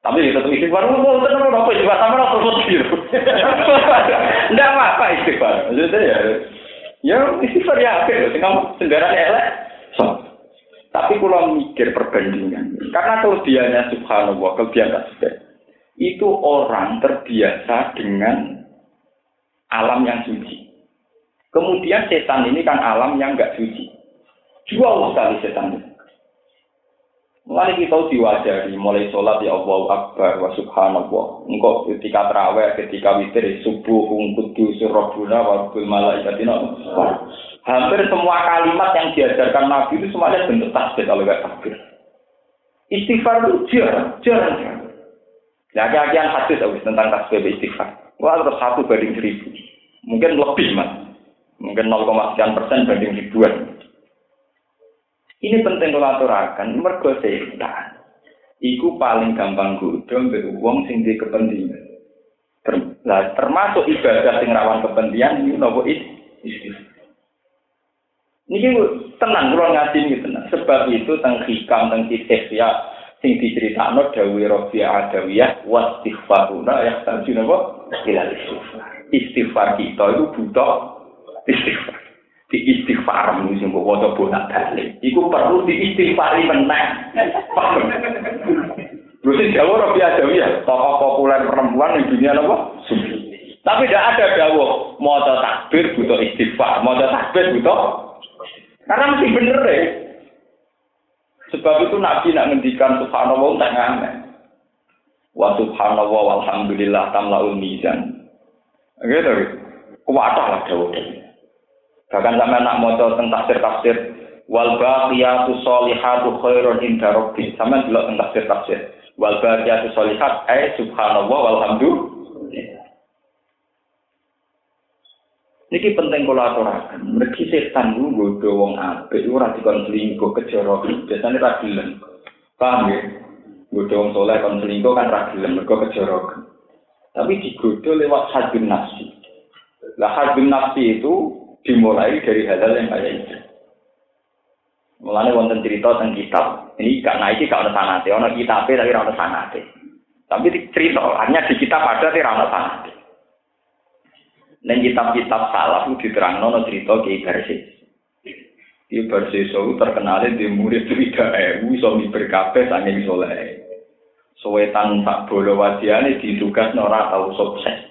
Tapi tetap istighfar, oh, oh tenang, apa istighfar, sama lah terus gitu. Enggak apa-apa istighfar. Maksudnya ya, ya istighfar ya, oke, tinggal sendirian elek. Tapi kalau mikir perbandingan, karena kelebihannya subhanallah, kelebihan tasbih, itu orang terbiasa dengan alam yang suci. Kemudian setan ini kan alam yang enggak suci. Jual sekali setan ini. Mulai kita diwajari, mulai sholat ya Allah Akbar wa subhanallah. Engkau ketika terawih, ketika witir, subuh, ungkudu, surabuna, wa kul malaikatina. Hampir semua kalimat yang diajarkan Nabi itu semuanya bentuk tasbih kalau nggak takbir. Istighfar itu jarang, jarang, jarang. Nah, kajian hadis tentang tasbih istighfar. Wah, terus satu banding seribu. Mungkin lebih, mas. Mungkin 0, sekian persen banding ribuan. Ini penting kalau aturakan, mergo setan. Iku paling gampang godho mbek wong sing di kepentingan. Ter, nah, termasuk ibadah sing rawan kepentingan ini nopo. Niki tenang kula ngaji niki tenang. Sebab itu teng hikam teng ya sing diceritakno dawuh Rabi Adawiyah wastighfaruna ya tanjun apa? Ilal istighfar. Istighfar kita itu butuh istighfar. di istighfar sing mbok waca bolak balik iku perlu di istighfari meneh Jawa ora biasa ya, tokoh populer perempuan di dunia apa? Tapi tidak ada dawuh maca takbir butuh istighfar, maca takbir butuh karena mesti bener deh. Sebab itu Nabi nak ngendikan subhanallah tak ngamen. Wa subhanallah walhamdulillah tamlaul mizan. Gitu. Kuwatah lah dawuh. Bahkan sampai nak maca tentang tafsir-tafsir wal baqiyatu sholihatu khairun inda rabbi. Sampai delok tentang tafsir-tafsir. Wal baqiyatu sholihat ay subhanallah walhamdulillah Niki penting kula aturaken. Mergi setan ku nggodho wong apik ora dikon selingkuh kejara. Biasane ra gelem. Paham ya? Nggodho wong saleh kon selingkuh kan ra gelem mergo kejara. Tapi digodho lewat hadun nafsi. Lah hadun nafsi itu dimulai dari hal-hal yang kayak itu. Mulane wonten cerita tentang kitab. Ini karena iki gak ono sanate, ono kitabe tapi ora ono sanate. Tapi cerita hanya di kitab ada tapi ora ono sanate. Neng kitab-kitab salaf itu diterang nono cerita Kiai Barsis. Kiai Barsis terkenal di murid tiga ewu, so berkabeh sange soleh. Sowetan tak bolo wadiane ditugas nora tahu sukses.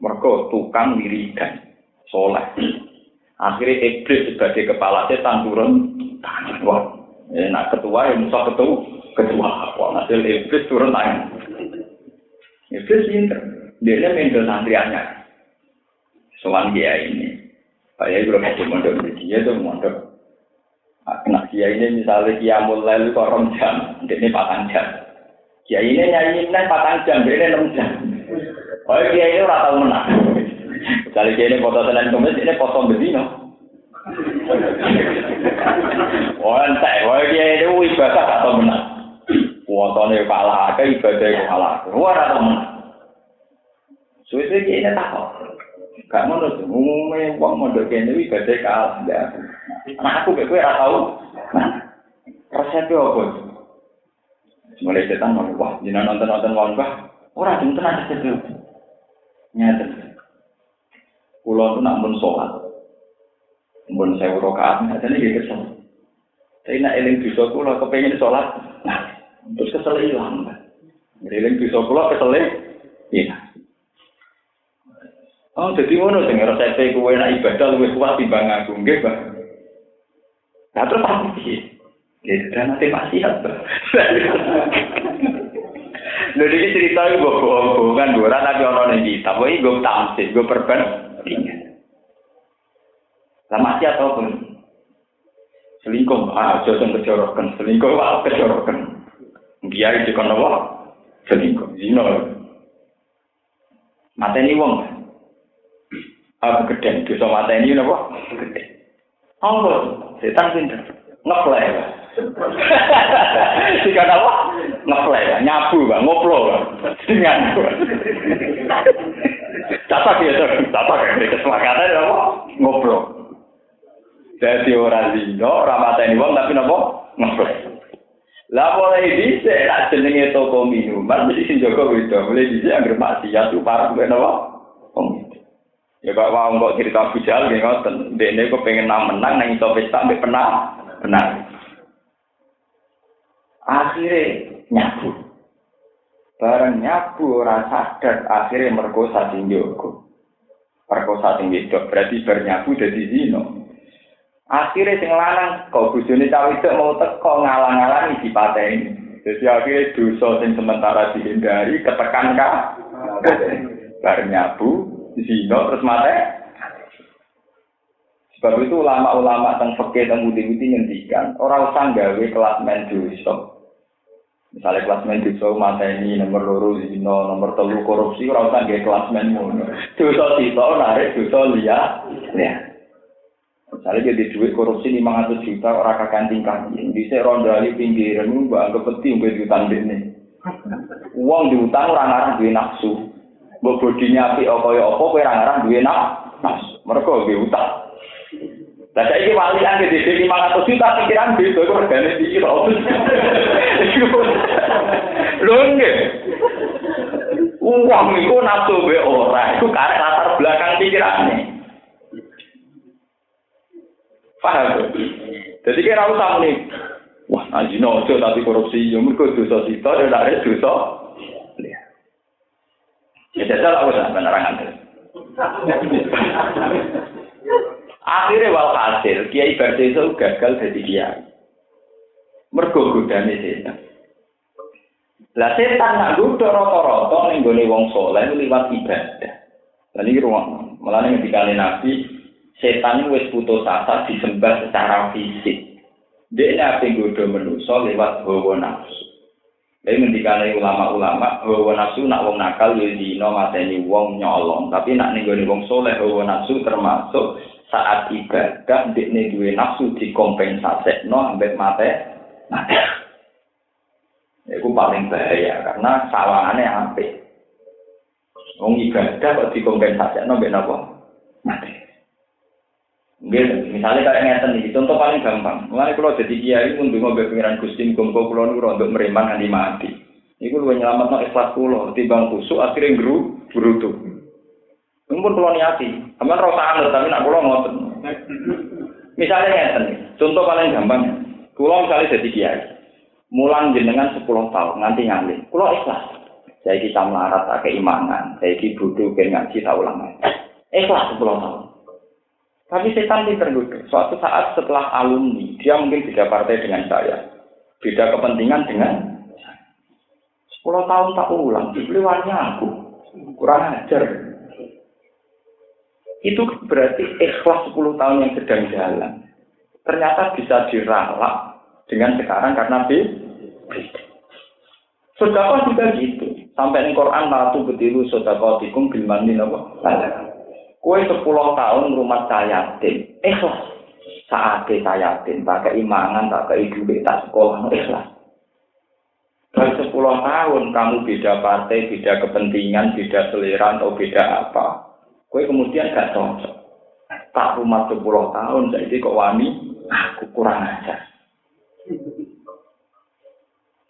Mereka tukang wiridan, soleh. Akhirnya iblis sebagai kepala setan turun tangan. Wah, nak ketua yang musuh ketua, ketua. Wah, hasil iblis turun tangan. Iblis pinter. Dia mendel santriannya. Soal dia ini. Saya belum ada mondok dia tuh mondok. Nah, dia ini misalnya dia mulai itu korom jam, ini patang jam. Dia ini nyanyi ini patang jam, dia ini enam jam. Oh, dia ini tahu menang. Misalnya dia ini foto senin kemis, ini foto bedino. Oh, entah, oh dia ini ibadah atau menang. Fotonya kalah, ke ibadahnya kalah. Wah, atau menang. Suwe-suwe dia ini takut. Gak mau tuh, umumnya uang mondok kene iki gede kalah. Nah aku kayak gue tau. Nah, resepnya apa? Mulai setan mau wah, jangan nonton nonton wong bah. Orang jam tenan resepnya. Nyata. Pulau tuh nak pun sholat. Pun saya urokaat, ada nih gitu kesel. Saya nak eling bisa pulau kepengen sholat. Nah, terus kesel hilang. Eling bisa pulau kesel Iya. Oh, jadi ngono sing resep kowe nek ibadah luwih kuat timbang aku, nggih, Pak. Nah, terus apa sih? Ya, dan nanti maksiat, Pak. Lho iki cerita iku bohong kan ora tapi ono ning kitab, iki gue tamsil, gue perbandingan. Lah maksiat apa pun? Selingkuh, ah, aja sing kejorokan, selingkuh wae kejorokan. Biar dikon apa? Selingkuh, zina. Mateni wong, Aku gede, dosa mata ini apa? Gede. Apa? Setan pinter. Ngeplay. Jika apa? Ngeplay, nyabu, bang. ngoplo. Dengan. Catak ya, catak ya. Kesepakatan apa? Ngoplo. Jadi orang zino, orang mata ini wong, tapi apa? Ngeplay. Lah mulai bisa, tak jenenge toko minuman, mesti sing Joko Widodo. Mulai bisa, agar maksiat, itu parah, apa? Oh, Ya Pak Wong kok cerita bujal nggih ngoten. Dene kok pengen nang menang nang iso pesta mbek penang. Benar. Akhirnya nyabu. Bareng nyabu ora sadar akhirnya merkosa sing jogo. Perkosa sing wedok berarti bernyabu dadi zino. Akhirnya sing lanang kok bojone cawe itu mau teko ngalang-alangi dipateni. Jadi akhirnya dosa sing sementara dihindari ketekan kah? Bareng nyabu zino terus mate. Sebab itu ulama-ulama tentang fakir dan budi-budi ngendikan orang usah gawe kelas dosa. Misalnya kelas dosa mata ini nomor loro zino, nomor telu korupsi orang usah gawe kelas main mono. Dosa narik dosa liya. Ya. Misalnya jadi duit korupsi 500 juta orang kakan tingkah. Bisa rondali pinggiran, mbak anggap peti mbak diutang ini. Uang diutang orang orang duit nafsu. Mbok bodinya apik apa ya apa kowe ngarang duwe nak mas mereka duwe utang lah saiki wali kan sini 500 juta pikiran beda kok regane iki lho lho nggih uang iku nafsu be ora iku karek latar belakang pikirane Paham? Jadi kira usah nih. Wah, nanti nojo tapi korupsi, ya mereka dosa sita, ya ada dosa. Ya jajal aku usah penerangan. Akhirnya wal hasil, kiai itu gagal jadi kiai. Mergo godane setan. Lah setan nak godho rata-rata ning gone wong saleh liwat ibadah. Lah iki ruang, malah ning dikane nabi setan wis putus asa disembah secara fisik. Dia ini apa godho manusa lewat hawa nafsu. Jadi ngendikane ulama-ulama hawa nafsu nak wong nakal yo dino mateni wong nyolong, tapi nak ning gone wong saleh hawa nafsu termasuk saat ibadah dekne duwe nafsu dikompensasekno ambek mate Nah, itu paling bahaya karena sawangannya apik. Wong ibadah kok dikompensasi nombek napa? Mati. Nggih, misalnya kayak ngeten iki, contoh paling gampang. Mulane kalau jadi kiai pun ndonga mbek pengiran Gusti muga kula untuk meriman nganti mati. Iku luwih nyelametno ikhlas kula timbang kusuk akhirnya guru brutu. Mumpun kula niati, sampean ora usah tapi nak kula ngoten. Misalnya ngeten, contoh paling gampang. Kulo misalnya jadi kiai, mulang jenengan 10 tahun nganti ngalim. Kulo ikhlas. Saya kita melarat tak keimanan, saya kita butuh ke ngaji tak ulang Ikhlas 10 tahun. Tapi setan gitu. Suatu saat setelah alumni, dia mungkin beda partai dengan saya. Beda kepentingan dengan 10 tahun tak ulang, dibeliwannya aku. Kurang ajar. Itu berarti ikhlas 10 tahun yang sedang jalan. Ternyata bisa diralat dengan sekarang karena beda. Sodako juga gitu. Sampai di Quran latu betiru sodako tikum bilmani nopo. Kue sepuluh tahun rumah saya yatim, ikhlas. Saat saya yatim, tak keimangan, tak hidup, tak sekolah, ikhlas. Dari sepuluh tahun kamu beda partai, beda kepentingan, beda selera atau beda apa. Kue kemudian gak cocok. Tak rumah sepuluh tahun, jadi kok wani, aku kurang ajar.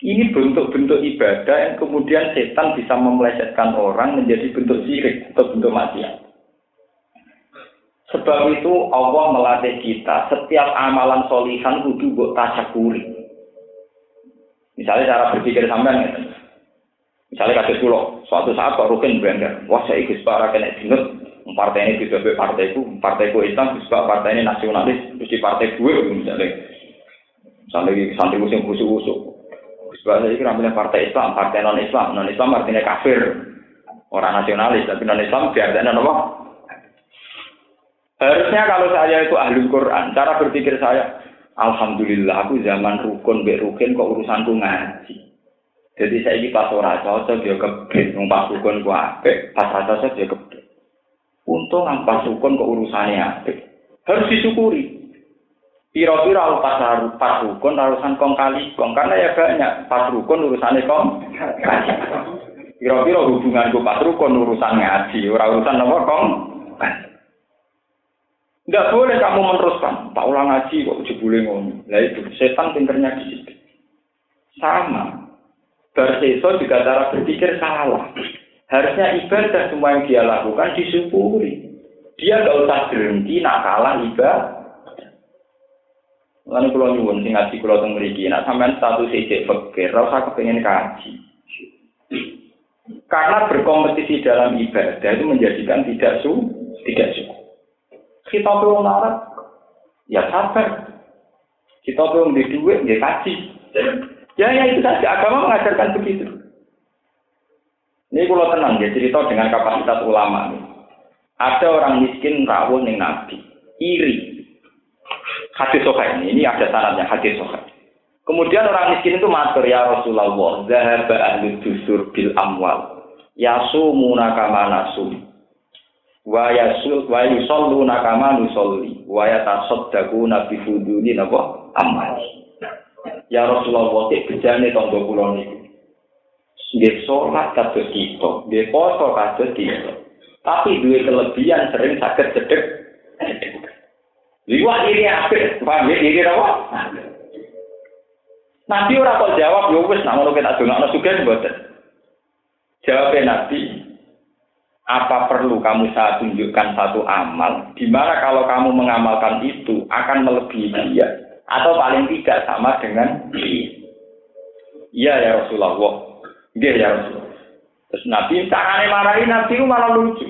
Ini bentuk-bentuk ibadah yang kemudian setan bisa memelesetkan orang menjadi bentuk sirik atau bentuk maksiat. Sebab itu Allah melatih kita setiap amalan solihan kudu buat tasyakuri. Misalnya cara berpikir sampean gitu. Misalnya kasih pulau, suatu saat Pak Rukin bangga, wah saya ikut para kena dinut, partai ini bisa partai itu, partai ku Islam, bisa partai ini nasionalis, mesti partai gue misalnya. Sampai santri musim kusuk-kusuk. Sebab saya kira partai Islam, partai non Islam, non Islam artinya kafir, orang nasionalis, tapi non Islam biasanya apa? Harusnya kalau saya itu ahli Quran, cara berpikir saya, Alhamdulillah aku zaman rukun, be rukun kok urusanku ngaji. Jadi saya ini pas ora cocok dia kebet, pas rukun ku apik, pas ora cocok dia kebet. Untung pas rukun kok urusannya apik. Harus disyukuri. Piro-piro pas pas rukun urusan kong kali kong karena ya banyak pas rukun urusannya kong kali. Piro-piro hubunganku pas rukun urusan ngaji, urusan apa kong. Enggak boleh kamu meneruskan. Tak ulang ngaji kok jebule ngono. Lah itu setan pinternya di situ. Sama. Berseso juga cara berpikir salah. Harusnya ibadah semua yang dia lakukan disyukuri. Dia gak usah berhenti nak kalah ibadah. Lalu kalau nyuwun sing ngaji kalau teng mriki, nak sampean status ijek fakir, ora usah kepengin kaji. Karena berkompetisi dalam ibadah itu menjadikan tidak su, tidak suku. Kita perlu larat, ya sabar. Kita perlu di duit, ya kaji. Ya, ya itu saja. Agama mengajarkan begitu. Ini kalau tenang ya cerita dengan kapasitas ulama nih. Ada orang miskin rawuh ning nabi, iri hadis sokai ini, ini ada syaratnya hadis sokai. Kemudian orang miskin itu matur ya Rasulullah, zahaba ahli dusur bil amwal, yasumuna kama nasum, wa yasul wa yusalluna kama nusolli, wa yatasaddaquna bi fuduli napa amal. Ya Rasulullah, cek bejane tangga kula niku. Nggih salat kados kita, nggih poso kados kita. Tapi dua kelebihan sering sakit cedek. Liwat ini apik, paham ya? Ini apa? Nabi ora kok jawab, ya wis nak ngono kita dongakno sugih mboten. Jawabnya Nabi, apa perlu kamu saya tunjukkan satu amal, di mana kalau kamu mengamalkan itu akan melebihi dia, atau paling tidak sama dengan dia. Iya ya Rasulullah. Iya ya Rasulullah. Terus Nabi caranya marahi Nabi malah lucu.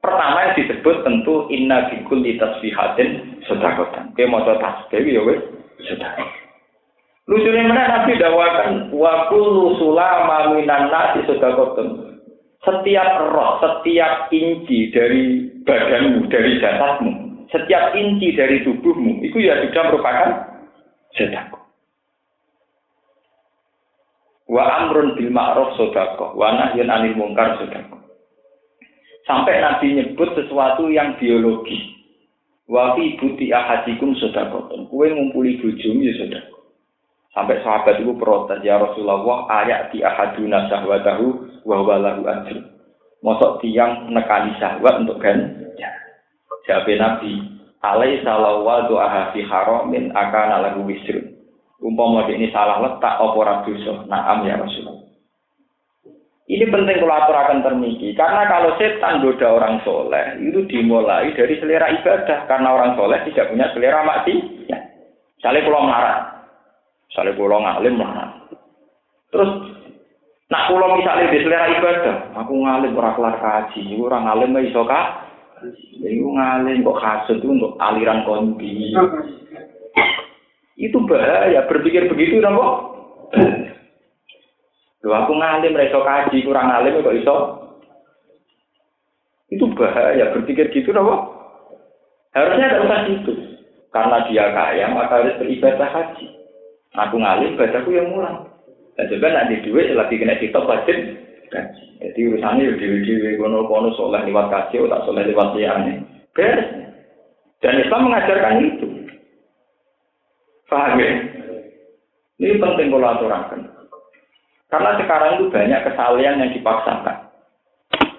Pertama yang disebut tentu inna bikul di tasbihatin sedakotan. Oke mau tasbih ya wes sedekah. Lucunya mana Nabi dawakan wakul sulama minan nasi sedakotan setiap roh, setiap inci dari badanmu, dari jasadmu, setiap inci dari tubuhmu, itu ya sudah merupakan sedekah. Wa amrun bil ma'ruf sedekah, wa nahyun anil munkar sedekah. Sampai Nabi nyebut sesuatu yang biologis. Wa fi buti ahadikum sedekah. Kue ngumpuli bojomu ya sedekah. Sampai sahabat itu protes, ya Rasulullah, ayat di ahaduna sahwatahu wa walahu ajr. Mosok tiang nekani syahwat untuk kan? Jawab Nabi, alai doa fi haramin akan lagu wisrun. Umpama ini salah letak apa ora. Naam ya Rasulullah. Ini penting kalau aturakan termiki, karena kalau setan goda orang soleh, itu dimulai dari selera ibadah, karena orang soleh tidak punya selera maksiat. Ya. Misalnya kalau marah, Misalnya pulau ngalim lah. Terus nak pulau misalnya di selera ibadah, aku ngalim orang kelar kaji, orang ngalim nggak iso kak. Jadi ngalim kok kasut itu untuk aliran kondi. Itu bahaya, berpikir begitu kok. Loh aku ngalim iso kaji, kurang ngalim kok iso. Itu bahaya, berpikir gitu kok. Harusnya tidak usah gitu. Karena dia kaya, maka harus beribadah haji. Aku ngalim, bacaku yang murah. Dan juga nanti duit lagi kena kitab wajib Jadi urusannya ya dewi-dewi kono-kono soleh lewat kasih, tak soleh lewat liane. Beres. Dan Islam mengajarkan itu. Paham ya? Ini penting kalau aturakan. Karena sekarang itu banyak kesalahan yang dipaksakan.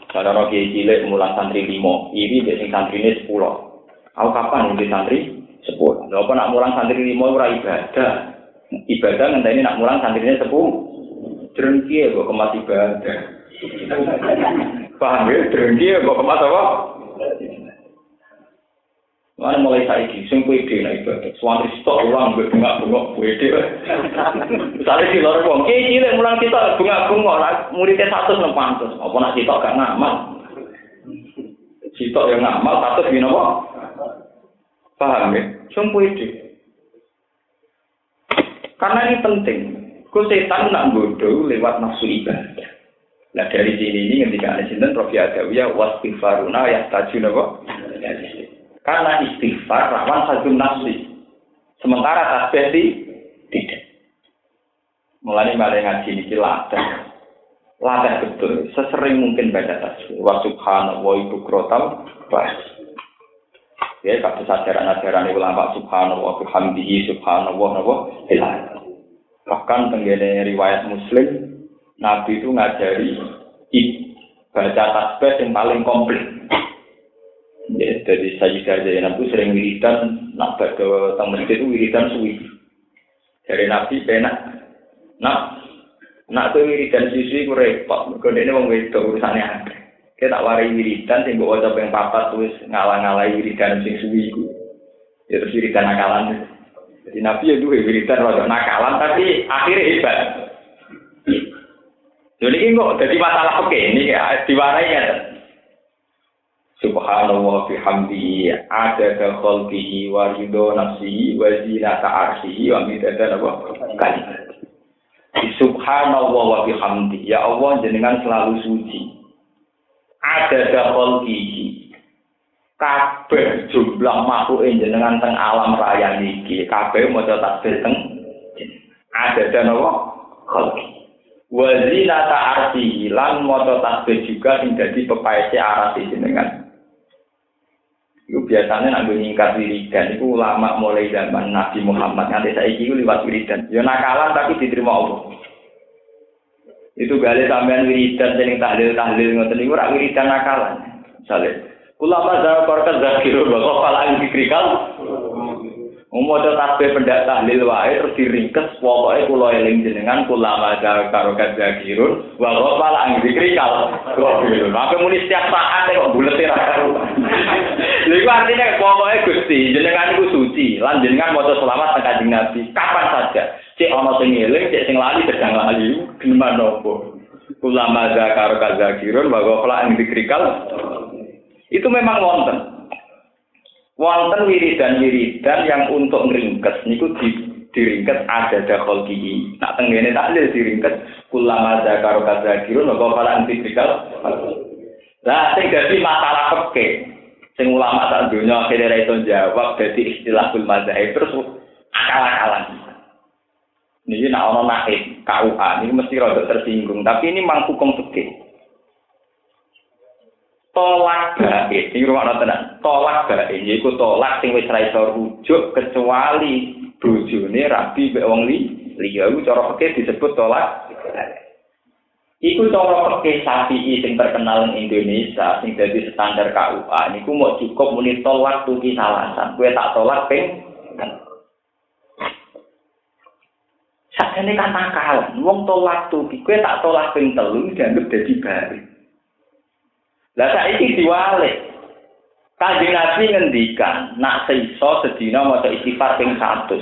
Saudara Rogi cilik mulang santri limo, ini biasanya santri ini sepuluh. Aku kapan nanti santri sepuluh? Kalau nak mulang santri limo ora ibadah, ibadah ini nak mulang santrinya sepuh drengki kok kemas ibadah paham ya drengki kok kemas apa Mana mulai saiki, sing pede nek ibadah. Suami stok ulang gue bunga-bunga pede. Misalnya si lor wong iki cilik mulang kita bunga-bunga, muridnya satu enam pantas. Apa nak sitok gak ngamal? Sitok yang ngamal satu gini apa? Paham ya? Sing pede. Karena ini penting. Kau setan nak bodoh lewat nafsu ibadah. Nah dari sini ini ketika ada sinten Prof Adawiyah wastighfaruna ya tajun apa? Karena istighfar rawan satu nafsi. Sementara tasbih tidak. Mulai malah ngaji ini latih. Latih betul. Sesering mungkin baca tasbih. Wa subhanallah ibu krotam. Ya, kata ajaran-ajaran ulama subhanallah bihamdihi subhanallah napa ilah. Bahkan tenggene riwayat Muslim Nabi itu ngajari baca tasbih yang paling komplit. Ya, jadi saya Zainab itu sering wiridan, nak ke masjid itu wiridan suwi. Dari Nabi penak, nak nak tuh wiridan suwi ku repot. Kau ini mau urusannya ada. Kita tak warai wiridan sing waca ping papat wis ngalang-alai wiridan sing suwi iku. Ya terus wiridan nakalan. Jadi Nabi ya duwe wiridan rada nakalan tapi akhirnya hebat. Jadi ini kok jadi masalah oke ini ya diwarai ya. Subhanallah bihamdihi ada khalqihi wa ridho nafsihi wa zinata arshihi wa apa kalimat. Subhanallah wa bihamdi. Ya Allah jenengan selalu suci ada gigi kabeh jumlah makhluk jenengan teng alam raya niki. Kabeh maca tasbih teng ada dan apa khalqi. Wazina ta'arti lan maca tasbih juga sing dadi pepaese arati jenengan. Itu biasanya nak nyingkat wiridan itu ulama mulai zaman Nabi Muhammad. Nanti saya itu lewat wiridan. Ya nakalan tapi diterima Allah. Itu gale sampean wiridan sing tahlil tahlil ngoten niku ora wiridan nakalan. Misale ulama zaman korkan zakirun wa qafal dikrikal. Umodo tasbih pendak tahlil wae terus diringkes pokoke kula eling jenengan ulama zaman korkan zakirun wa qafal dikrikal. Apa muni setiap saat kok bulet ra Lha iku artine pokoke Gusti, jenengan iku suci, lan jenengan maca selawat teng Kanjeng Nabi. Kapan saja. Cek ana sing eling, cek sing lali sedang lali. Gimana nopo? Ulama zakar kazakirun wa ghafla ing dikrikal. Itu memang wonten. Wonten wiridan-wiridan yang untuk ngeringkes niku di diringket ada dakol gigi. Nak tenggene taklil diringket kulama zakar kadzakirun wa qala antikrikal. Lah sing dadi masalah peke. Sing ulama sak donya akhire ra iso jawab dadi istilah kul mazhab terus akal-akalan. Niki nak ono naik KUA ini mesti rada tersinggung, tapi ini mang hukum fikih. Tolak baik, ini rumah tenan. Tolak baik, yaitu tolak sing wis ra iso rujuk kecuali bojone rabi mbek wong li liya iku cara fikih disebut tolak Iku cara fikih Syafi'i sing terkenal ing Indonesia sing dadi standar KUA niku mau cukup muni tolak tuki salasan. Kowe tak tolak ping Sakjane kan nakal, wong tolak tuki, kowe tak tolak ping telu dianggap dadi bari. Lah saiki diwalik, Kanjeng Nabi ngendikan, nak seiso sedina maca istighfar ping 100.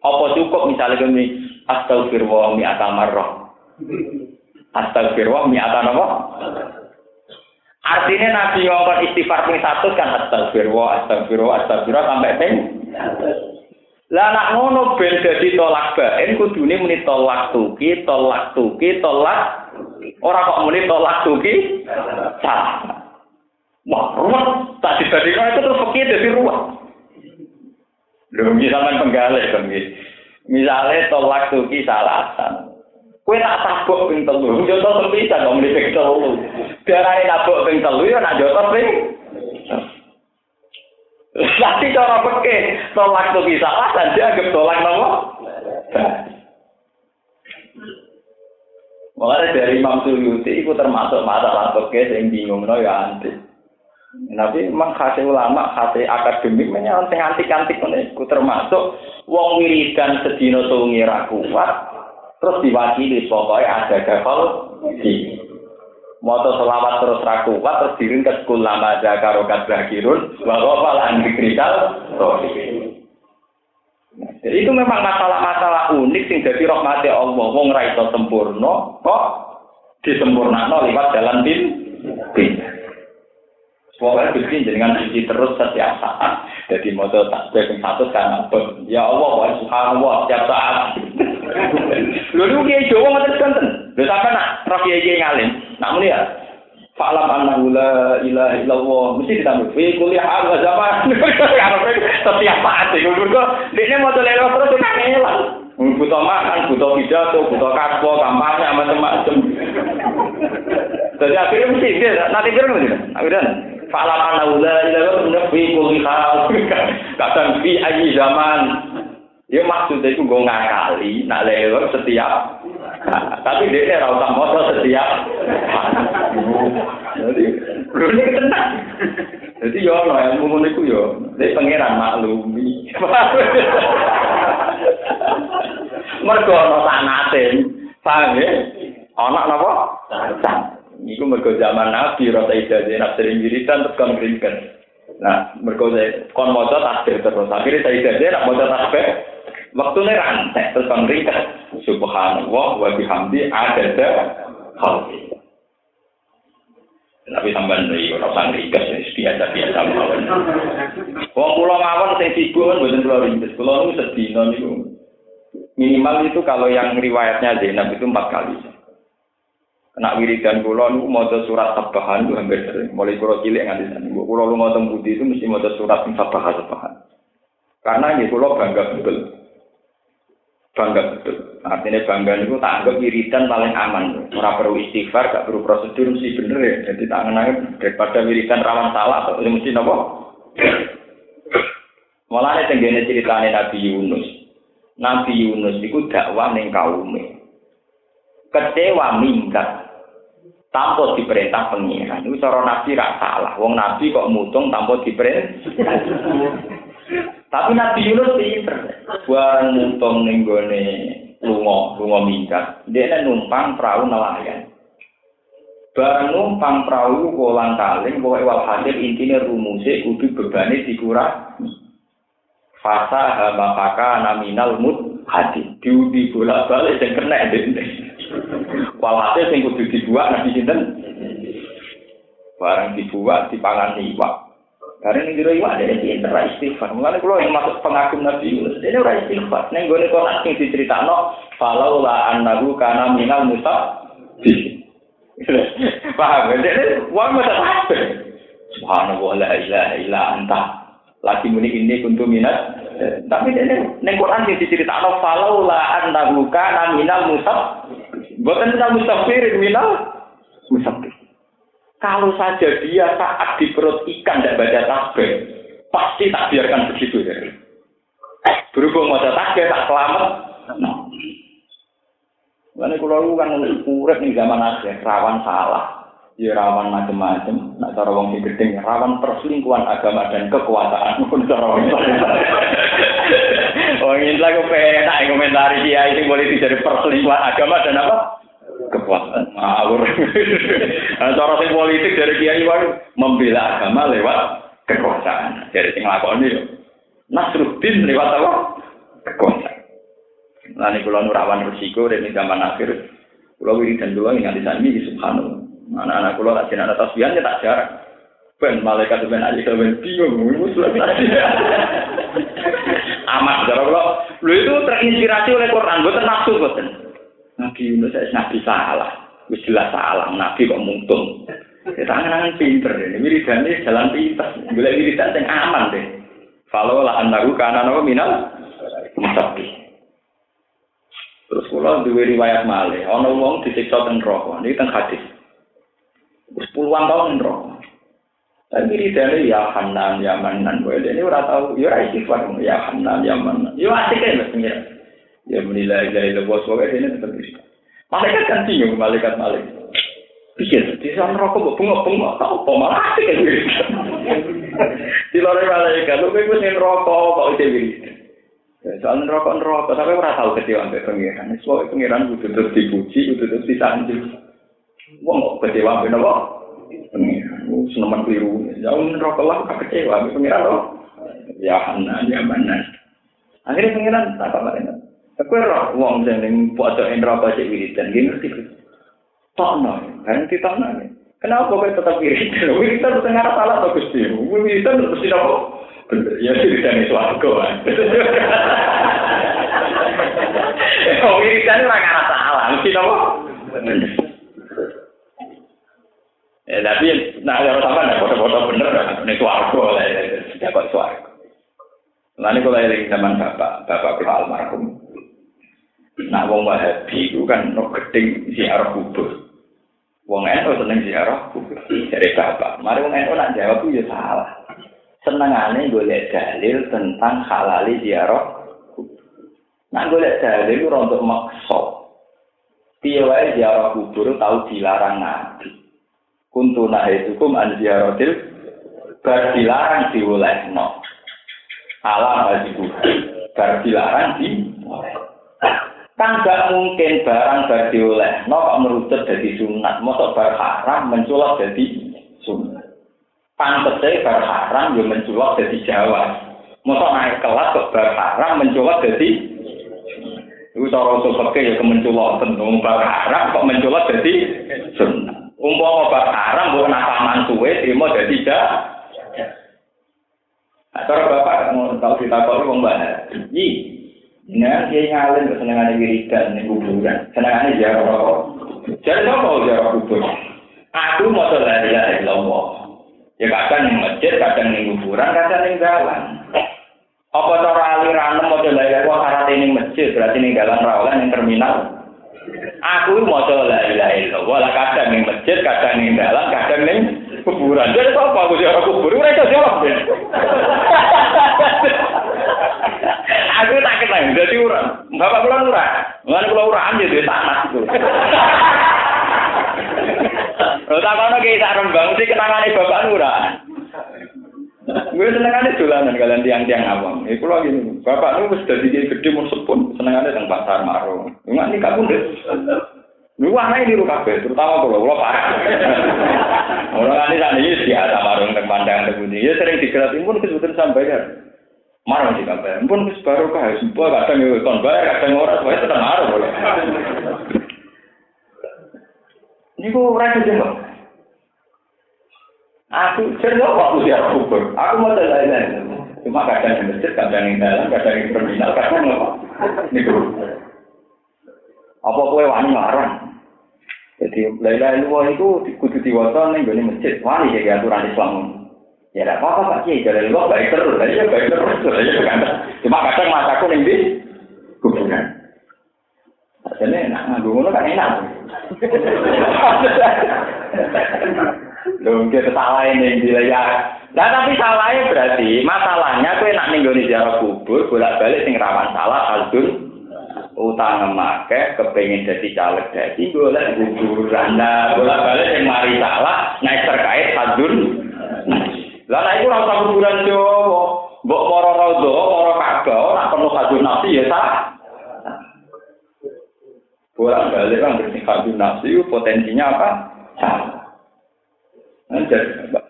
Apa cukup misalnya kene astagfirullah mi atamarrah. Astagfirullah mi atamarrah. Artinya Nabi ngomong istighfar ping 100 kan astagfirullah, astagfirullah, astagfirullah sampai ping lah nak ngono ben dadi tolak baen kudune muni tolak tuki, tolak tuki, tolak ora kok muni tolak tuki. Salah. Wah, ruwet. Tak dibandingkan itu terus fakir dari ruwet. Lho, misalnya penggalih kan Misalnya tolak tuki salasan. Kue tak tabuk ping telu, jodoh terpisah dong di ping telu. Biarai nabuk ping telu ya nak jodoh ping. Tapi cara peke tolak tuki salasan dia anggap tolak nopo. Mulai dari Imam Suyuti itu termasuk masalah peke yang bingung no ya antik. Nabi memang khasih ulama, khasih akademik, menyang antik-antik ku termasuk wong wiridan sedina sungi ra kuat, terus diwakili pokoknya ada gafal di Moto selawat terus ra kuat, terus diringkas kulama zakaro kadrakirun, bahwa malah dikrikal, jadi itu memang masalah-masalah unik sing jadi rahmati Allah. Wong ra iso sempurna, kok disempurnakno lewat jalan bin. bin. Pokoknya Gusti dengan suci terus setiap saat. Jadi mau tak yang satu kan Ya Allah, subhanallah setiap saat. Lalu kiai Jawa ngoten kanten. Lho sampe nak roh kiai ngalim. Nak ya Fa'lam annahu la ilaha illallah. Mesti ditambah fi kulli hal wa zaman. Setiap saat itu mergo dekne mau lelo terus kangelan. Butuh makan, butuh pidato, butuh kaspo, kampanye, macam-macam. Jadi akhirnya mesti dia nanti kira nggak? Akhirnya Falam anaula ila nabi kulli hal. Kadang fi ayi zaman. Ya maksudnya itu gue ngakali, nak lewat setiap. Tapi dia ora usah moto setiap. Jadi, ini tenang. Jadi yo ono ilmu ngono iku yo, nek pangeran maklumi. Mergo ono sanate. Paham ya? Ono napa? Sanate. Iku mergo zaman Nabi rasa ijazah sering wiridan terus kon. Nah, mergo kon maca tasbih terus. Akhirnya saya ijazah nak maca tasbih waktune rantek terus kon. Subhanallah wa bihamdi adada khalqi. Tapi sampean iki ora usah ngringkes biasa-biasa mawon. Wong kula mawon sing sibuk kan mboten kula ringkes. Kula niku sedina niku minimal itu kalau yang riwayatnya Zainab itu empat kali. Nak wiridan kula niku maca surat Tabahan itu hampir sering. Mulai kula cilik nganti saat ini. Kula lu maca budi itu mesti maca surat Tabahan. Karena ini kula bangga betul. Bangga betul. Artinya bangga niku tak anggap wiridan paling aman. Ora perlu istighfar, gak perlu prosedur mesti bener ya. Jadi tak ngenang daripada wiridan rawan salah atau mesti napa? Malah ini tenggene ceritane Nabi Yunus. Nabi Yunus itu dakwah ning kaume. Kecewa minggat tanpa diperintah pengiran. Itu cara nabi rak salah. Wong nabi kok mutung tanpa diperintah. Tapi Nabi Yunus pinter. Bareng mutung ning gone lunga, lunga minggat. Dia numpang perahu nelayan. Barang numpang perahu kolang kaling, pokoknya wal hasil intinya rumusnya kudu bebani dikurang. Fasa hamapaka naminal mut hati. Diundi bola balik dan kena dende. Walhasil sing kudu dibuat nabi sinten. Barang dibuat dipangan iwak. Karena ini dulu iwak ada pinter istighfar. Mulanya kalau yang masuk pengagum Nabi Yunus, ini ora istighfar. Gue nih konak sing diceritakan, falau la anahu kana minal musab. Paham? Jadi uang masa kabeh. Subhanallah la ilaha illa anta. Lagi muni ini kuntu minat. Tapi ini neng Quran sing diceritakno falau la annahu kana minal musab. Bukan minal musafir minal musafir. Kalau saja dia saat di perut ikan tidak baca tasbih, pasti tak biarkan begitu ya. Berhubung mau tasbih tak selamat. Nah. Karena kalau kan urip nih zaman akhir rawan salah, ya rawan macam-macam. Nah cara wong sing gedeng rawan perselingkuhan agama dan kekuasaan pun cara wong. Oh ini lagi penak komentari dia ini boleh dari perselingkuhan agama dan apa? Kekuasaan. Ngawur. Cara sing politik dari kiai wae membela agama lewat kekuasaan. Dari sing lakoni yo. Nasruddin lewat apa? Kekuasaan. Nah, ini kalau nurawan resiko dari zaman akhir, kalau wiridan dulu ingat di sana ini subhanallah. Anak-anak kulo tak jenaka tasbihan ya tak jarang. Ben malaikat ben aja ben bingung, muslim Amat kulo, lu itu terinspirasi oleh Quran, boten nafsu boten. Nabi Yunus saya nabi salah, wis jelas salah, nabi kok mungtung. Kita tangan pinter ini, wiridane jalan pinter, boleh wiridan sing aman deh. Kalau lah anaku karena nama minal, musabi. Terus kula duwe riwayat malih, ana wong disiksa teng neraka. Niki teng hadis. puluhan tahun rokok. Tapi dari ya Hanan, ya Manan, gue ini ora tahu, ya ora istighfar, ya Hanan, ya Manan. Ya asik kan mas Ya menilai dari lebos pokoknya ini tetap bisa. Malaikat kan bingung, malaikat malaikat. Pikir, di sana rokok bunga-bunga, tau apa malah asik kan Di luar malaikat, lu gue sih rokok, kok udah gini. Soalnya rokok rokok, tapi ora tahu kecewa sampai pengiran. Soalnya pengiran udah terus dipuji, udah terus disanjung. Wong kok kecewa ben apa? Pengiran, seneman keliru. Jauh rokok lah kok kecewa ben pengiran loh. Ya hana, ya mana. Akhirnya pengiran apa ini. Aku roh wong sing ning pojok rokok cek wiridan, gini ngerti. Tokno, kan ditokno. Kenapa kok tetap wiridan? Wiridan itu ngarep salah atau Gusti? Wiridan terus apa? Ya wiridan itu aku. Oh, wiridan ora ngarep salah, mesti apa? Ya, tapi nah kalau sama nih foto-foto bener ini suarco lah ya, dapat suarco. Lalu kalau yang zaman bapak, bapak pihak almarhum, nah wong wahabi itu kan no geding ziarah kubur. Wong eno seneng ziarah kubur dari bapak. Mari wong eno nak jawab itu salah. Senengane golek dalil tentang halali ziarah kubur. Nah golek dalil itu untuk. Piye wae ziarah kubur tahu dilarang nabi. kuntu nahidukum an ziaratil bar dilarang diolehno ala bajiku bar dilarang di kan gak mungkin barang bar diolehno kok merucut jadi sunat mosok bar haram menculok jadi sunat pantese bar haram yo menculok jadi jawa mosok naik kelas kok bar haram menculok jadi Iku cara usul fikih ya kemenculok tentu bar haram kok menculok jadi sunnah. Umpama obat haram mbok nakaman suwe trimo dadi. Nah, cara bapak mau tahu kita wong mbak. Yi. Nah, dia ngalir ke senangan yang wiridan, yang kuburan. Senangan yang jarak rokok. Jadi, apa yang jarak kubur? Aku mau selesai dari lahir lomba. Ya, kadang yang masjid, kadang yang kuburan, kadang yang jalan. Apa cara aliran mau selesai dari wakar hati yang masjid, berarti yang jalan rawalan yang terminal. Aku mau selesai dari lomba, lah kadang yang masjid, kadang yang jalan, kadang yang kuburan. Jadi, apa aku jarak kubur? Mereka jarak kubur. Aku tak kenal, jadi ora. Bapak kula ora. Mulane kula ora ambil duit tanah itu. Lho tak kono ki sak rembang kenangane bapak ora. Gue senengane dolanan kalian tiang-tiang awam. Iku lho gini, bapak nu wis dadi gede mun sepun, senengane teng pasar maro. Enggak nih kamu deh. Lu ana ini kabeh, terutama kalau kalau parah. Orang nanti saat ini biasa marung teng pandangan terbunyi. Ya sering digerak pun kesebutan sampaikan. Marung sih kabeh. Pun wis baru kah, semua kadang yo kon bayar, kadang ora, wae tetep marung boleh. Niku ora kejemuk. Aku cerita kok usia kubur. Aku mau lain-lain. Cuma kadang di masjid, kadang di dalam, kadang di terminal, kadang apa? Niku. Apa kue wani larang? Jadi lain-lain itu kudu diwasa nih gue masjid. Wani jadi aturan Islam. Ya tidak apa-apa Pak Kiai, jadi lu baik terus, ya baik terus, ya kan. Cuma kadang masaku nih di kuburan. Jadi nak nganggu ngono kan enak. Lho, kita salah ini ya. Nah, tapi salahnya berarti masalahnya kue nak ninggoni ziarah kubur bolak-balik sing rawan salah aldun utang make kepengin jadi caleg jadi golek kuburan nah bolak-balik sing mari salah naik terkait aldun lah nek iku ora usah kuburan yo mbok para rodo para kagak ora perlu hadun nafsi ya sah bolak-balik kan bersih hadun nafsi potensinya apa salah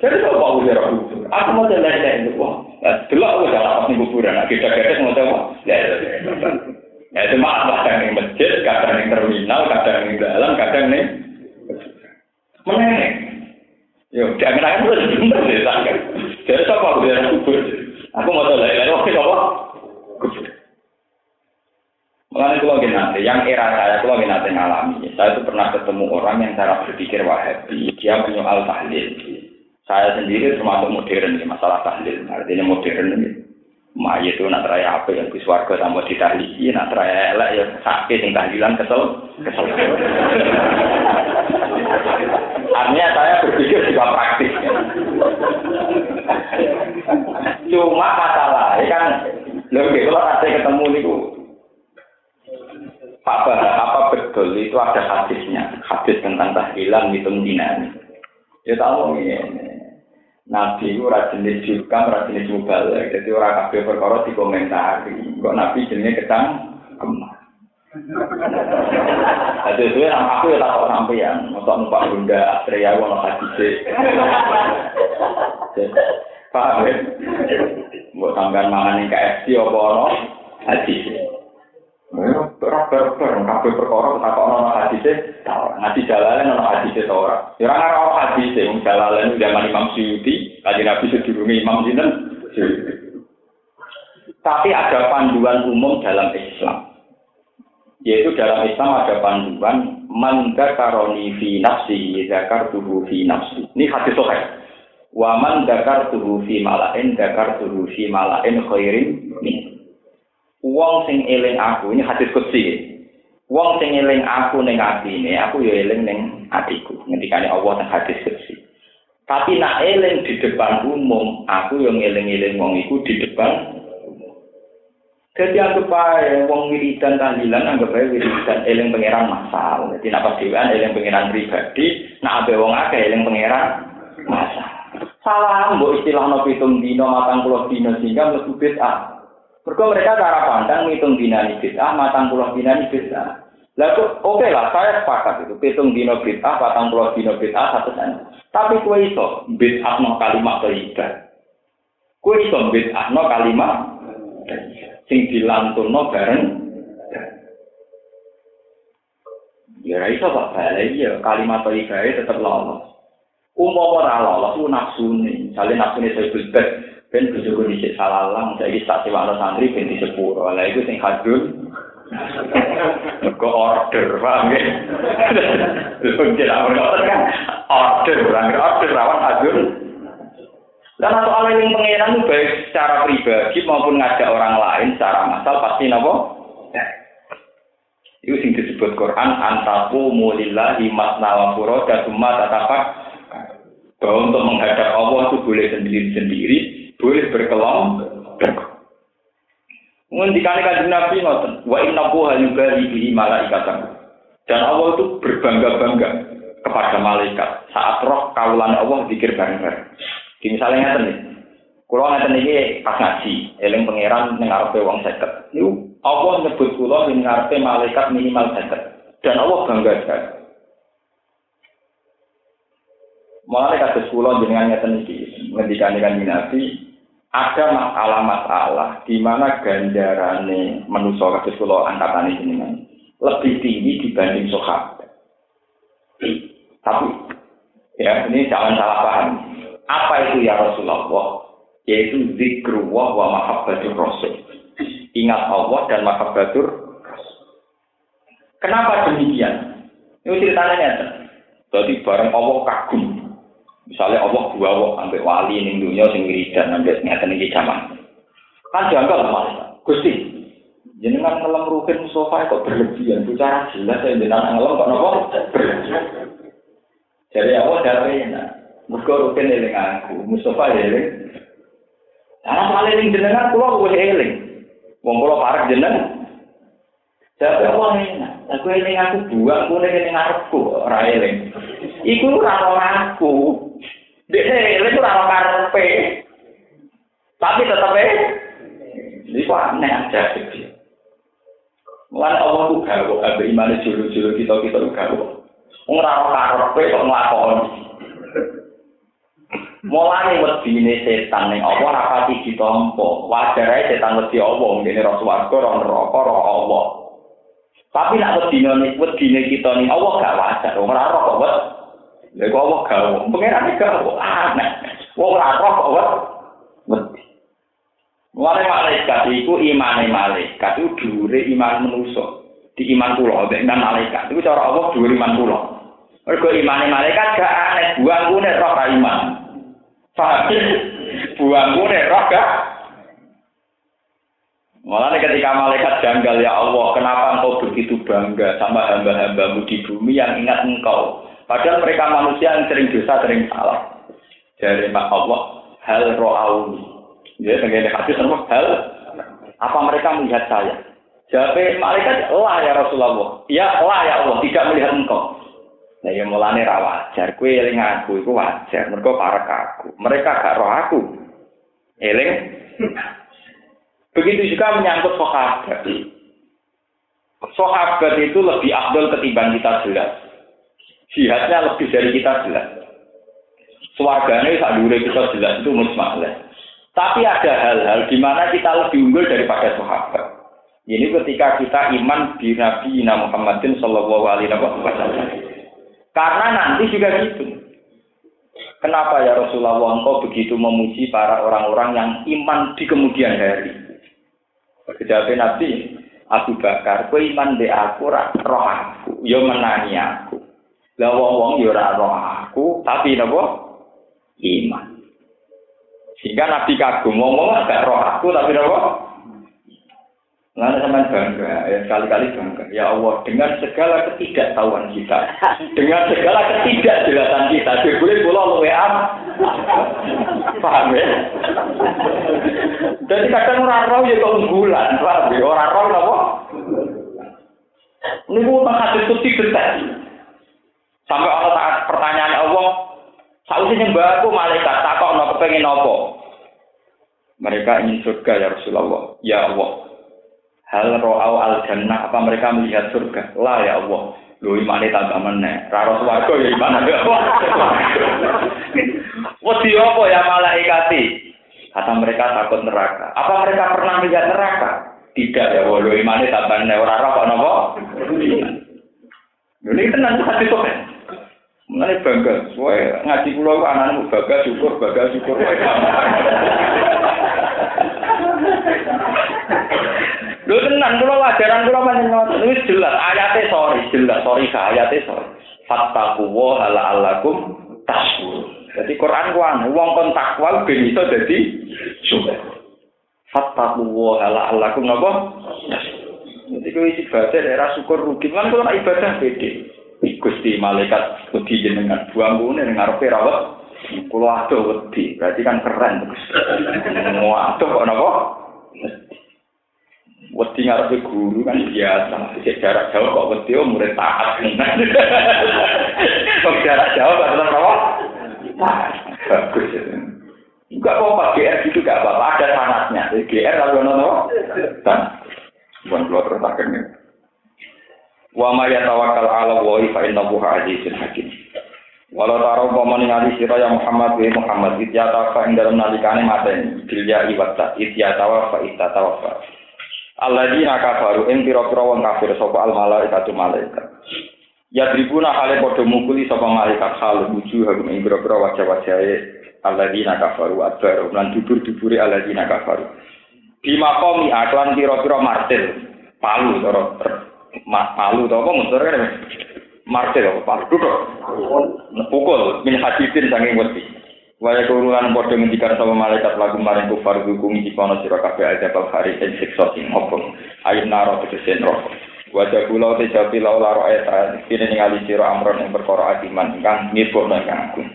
Jadi apa aku jarak kubur? Aku mau jalan jalan itu, wah, delok aku jalan pas kuburan. Nah, kita kita mau tahu, ya, ya, cuma kadang yang masjid, kadang yang terminal, kadang yang dalam, kadang yang meneng. Yo, jangan aku bener deh, sangat. Jadi apa aku jarak kubur? Aku mau jalan jalan, oke, apa? Kubur. Kalau nanti, yang era saya kalau nanti ngalami, saya itu pernah ketemu orang yang cara berpikir wahabi, dia menyoal tahlil. Saya sendiri termasuk modern ini masalah tahlil, artinya modern ini. Ma itu nak raya apa yang di di tahlili, nak raya elek ya sakit yang tahlilan kesel, kesel. Artinya saya berpikir juga praktis. Cuma masalah, kan, lebih kalau ada ketemu niku Pak Bah, apa betul itu ada hadisnya, hadis tentang tahlilan hitung dinami. Ya tahu ini. Nabi itu jenis jurkam, ora jenis mubalik. Jadi orang kabeh perkara dikomentari. Kok Nabi jenisnya ketang kemah. Jadi itu yang aku ya takut sampeyan, untuk numpak bunda Astrea wono hadise. Paham ya? Buat sampean mangan yang KFC apa ono hadise. Ora berber, kabeh perkara tak kok ono hadise, ngaji jalalen ono hadise ta ora. Ya ora ono hadise, wong jalalen zaman Imam Suyuti, kanjeng Nabi sedurunge Imam sinten? Tapi ada panduan umum dalam Islam. Yaitu dalam Islam ada panduan man karoni fi nafsi tubuh fi nafsi. Ini hadis sahih. Wa man tubuh fi malain tubuh fi malain khairin min. Wong sing eling aku ini hadis kutsi. Wong sing eling aku ning atine, aku ya eling ning atiku. Ngendikane Allah nang hadis kutsi. Tapi nak eling di depan umum, aku yang eling-eling wong di depan Jadi anggap aja wong wiridan tahlilan anggap aja wiridan eling pangeran masal. Jadi nak pas dewan eling pangeran pribadi, nak abe wong akeh eling pangeran masal. Salah mbok istilah no pitung dino matang puluh dino sehingga mlebu bid'ah. Mereka mereka cara pandang ngitung dinani bid'ah, matang puluh dinani bid'ah. Lalu oke okay lah, saya sepakat itu. Hitung dino bid'ah, matang puluh dino bid'ah, satu sen. Tapi kue iso, bid'ah no kalimat toibah. Kue iso bid'ah no kalimat sing dilantunno bareng. Ya ra iso apa bae ya kalimat ibae tetep lolos. Umpama ora lolos ku nafsune jale nafsune sebut bet ben bojoku dicek salalang saiki tak sewakno santri ben disepuro. Lha iku sing kadul Kok order, paham ya? Tidak order, paham ya? Order, rawan, adun. Dan atau soal yang pengenan baik secara pribadi maupun ngajak orang lain secara masal pasti nopo itu sing disebut Quran antaku mulillahi masna wa furoda summa tatapak bahwa untuk menghadap Allah itu boleh sendiri-sendiri boleh berkelompok. Ngendikane kanjeng Nabi ngoten, wa inna buha yubali bihi malaikatan. Dan Allah itu berbangga-bangga kepada malaikat saat roh kaulan Allah zikir bareng-bareng. Di misalnya ngeten nih. Kulo ngeten nih pas ngaji, eling pangeran ning arepe wong 50. Niku Allah nyebut kulo ning malaikat minimal 50. Dan Allah bangga sekali. Mulai kasus kulo jenengan ngeten nih, ngendikan dengan minati, ada masalah-masalah di mana ganjarane manusia kasus sekolah angkatan ini lebih tinggi dibanding sahabat. Tapi ya ini jangan salah paham. Apa itu ya Rasulullah? Yaitu zikrullah wa mahabbatur rasul. Ingat Allah dan mahabbatur. Kenapa demikian? Ini ceritanya nyata. Jadi bareng Allah kagum. Misalnya Allah dua Allah sampai wali ini dunia sing wiridan sampai nyata nih zaman. Kan janggal lah Gusti, jenengan ngelam rukin sofa kok berlebihan. Bicara jelas ya jenengan ngelam kok nopo. Jadi Allah dari. Muka rutin eling aku, Mustafa eling. Karena paling ning jenengan, pulau wis eling. Wong pulau parek jeneng. Tapi aku enak, aku eling aku dua, aku eling aku ora eling. Iku rano aku, deh eling ora rano karpe. Tapi tetep e ini kok aneh aja sih. Mulai Allah tuh gawe, abe iman itu juru-juru kita kita tuh ora ora karpe kok nglakoni. Mulane wedine setan ning apa ora pati ditampa. Wajar ae setan wedi apa ngene ra swarga ra neraka ra Allah. Tapi nek wedine wedine kita ning Allah gak wajar. Ora ora kok wet. Lha kok Allah gak pengen gak aneh. Wong ora roh kok wet. Wedi. Mulane malaikat iku imane malaikat iku dhuwure iman manusa. Di iman kula nek malaikat iku cara Allah dhuwure iman kula. Mergo imane malaikat gak aneh buang kune roh iman. Paham? Buangmu nek roh gak? Malah ketika malaikat janggal ya Allah, kenapa engkau begitu bangga sama hamba-hambamu di bumi yang ingat engkau? Padahal mereka manusia yang sering dosa, sering salah. Dari Allah, hal ro'auni. Ya, dengan hadis sama hal, apa mereka melihat saya? Jawab malaikat, lah ya Rasulullah. Ya, lah ya Allah, tidak melihat engkau. Nah ya mulane ra wajar, kowe eling aku iku wajar, mergo parek aku. Mereka gak roh aku. Eling. Begitu juga menyangkut sahabat. Sahabat itu lebih afdol ketimbang kita jelas. Jihadnya lebih dari kita jelas. Suarganya saat kita jelas itu musmalah. Tapi ada hal-hal di mana kita lebih unggul daripada sahabat. Ini ketika kita iman di Nabi Muhammadin Shallallahu Alaihi Wasallam. Karena nanti juga gitu. Kenapa ya Rasulullah engkau begitu memuji para orang-orang yang iman di kemudian hari? Kejawabnya Nabi, Abu Bakar, kue iman di aku, roh aku, yo menangi aku. Lah wong wong yo roh aku, tapi nabo iman. Sehingga Nabi kagum, wong wong agak roh aku, tapi nabo Lalu sama bangga, ya sekali-kali bangga. Ya Allah, dengan segala ketidaktahuan kita, dengan segala ketidakjelasan kita, boleh pulau lu WA. Paham ya? Jadi kadang orang roh ya keunggulan, paham ya? Orang roh apa? Ini bukan hadis suci betul. Sampai Allah saat pertanyaan Allah, Sausnya nyembah aku malaikat, takut no kepengen apa? Mereka ingin surga ya Rasulullah. Ya Allah, Hal ro'au al jannah apa mereka melihat surga? Lah ya Allah. Lu imane tambah meneh. Raro swarga ya iman ya Allah. Wedi apa ya malaikati? Kata mereka takut neraka. Apa mereka pernah melihat neraka? Tidak ya Allah. Lu imane tambah meneh ora roh kok napa? Ini tenang hati kok. Mengenai bangga, soalnya ngaji pulau anak-anak bangga syukur, bangga syukur. Lho tenan kula wajaran kula panjenengan wis jelas ayate sorry jelas sorry ka ayate sorry. Fattaku wa ala alakum tasbur. Jadi Quran ku anu wong kon takwa ben iso dadi syukur. Ala alakum napa? Jadi kowe isi ibadah daerah syukur rugi kan kula ibadah pede. Gusti malaikat wedi jenengan buang ngene ning ngarepe rawat. Kula adoh wedi, berarti kan keren. Wah, adoh kok? Wedi ngarepe guru kan biasa, cek jarak jauh kok wedi oh murid taat. Kok jarak jauh kok tetap apa? Bagus. Enggak apa-apa, GR gitu gak apa-apa, ada sanatnya. GR lalu nono, dan bukan keluar terus. Wa ma yatawakkal ala wa fa innahu azizun hakim. Walau taruh paman ngali sira ya Muhammad wa Muhammad ityata fa ing dalam nalikane mateni bil ya iwata ityata wa fa fa Alladzina kafaru ing pira-pira wong kafir sapa al malaikatu malaikat. Ya tribuna hale padha mukuli sapa malaikat hal wujuh hakum ing pira-pira wajah-wajahe alladzina kafaru adbar lan dubur-dubure alladzina kafaru. Bima komi aklan pira-pira martir palu cara palu to apa muter kan martir apa palu duduk. Pukul min hadidin saking wedi Waya kurulan padha ngendikan sama malaikat lagu maring kufar hukum iki kono sira kabeh aja bal hari ing siksa sing opong ayat naro tegese neraka Wajah kula te japi lau laro ayat kene ningali sira amron ing perkara adiman ingkang nipono ingkang agung.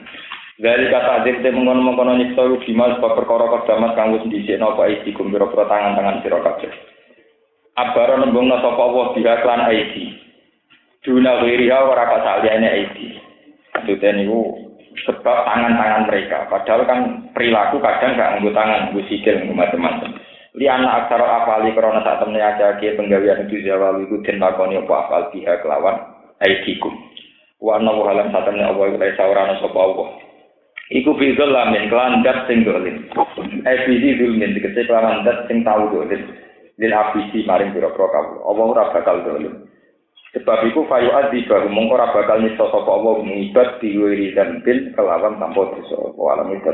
Dari kata adib te mengono-mengono nyiksa bima sebab perkara kedamat kang wis dhisikno apa iki kumpira tangan-tangan sira kabeh. Abara nembungna sapa Allah biha klan aidi. Duna wiriha ora kasaliyane aidi. Maksudnya niku sebab tangan-tangan mereka. Padahal kan perilaku kadang gak nganggo tangan, nganggo sikil, nganggo macam-macam. Li anak aksara afali karena saat temen ke penggawean itu jawab itu den lakoni apa afal biha kelawan aidikum. Wa anna saat temen Allah iku saurana sapa Allah. Iku bizul lamin kelan dat sing dolim. Eh bizi zulmin dikece kelawan dat sing tau dolim. Lil abisi maring pira-pira kabeh. Allah ora bakal dolim. Sebab itu fayu adi baru mongko ora bakal nyiksa sapa Allah mengibat diwiri dan bin kelawan tanpa dosa. Wa alam itu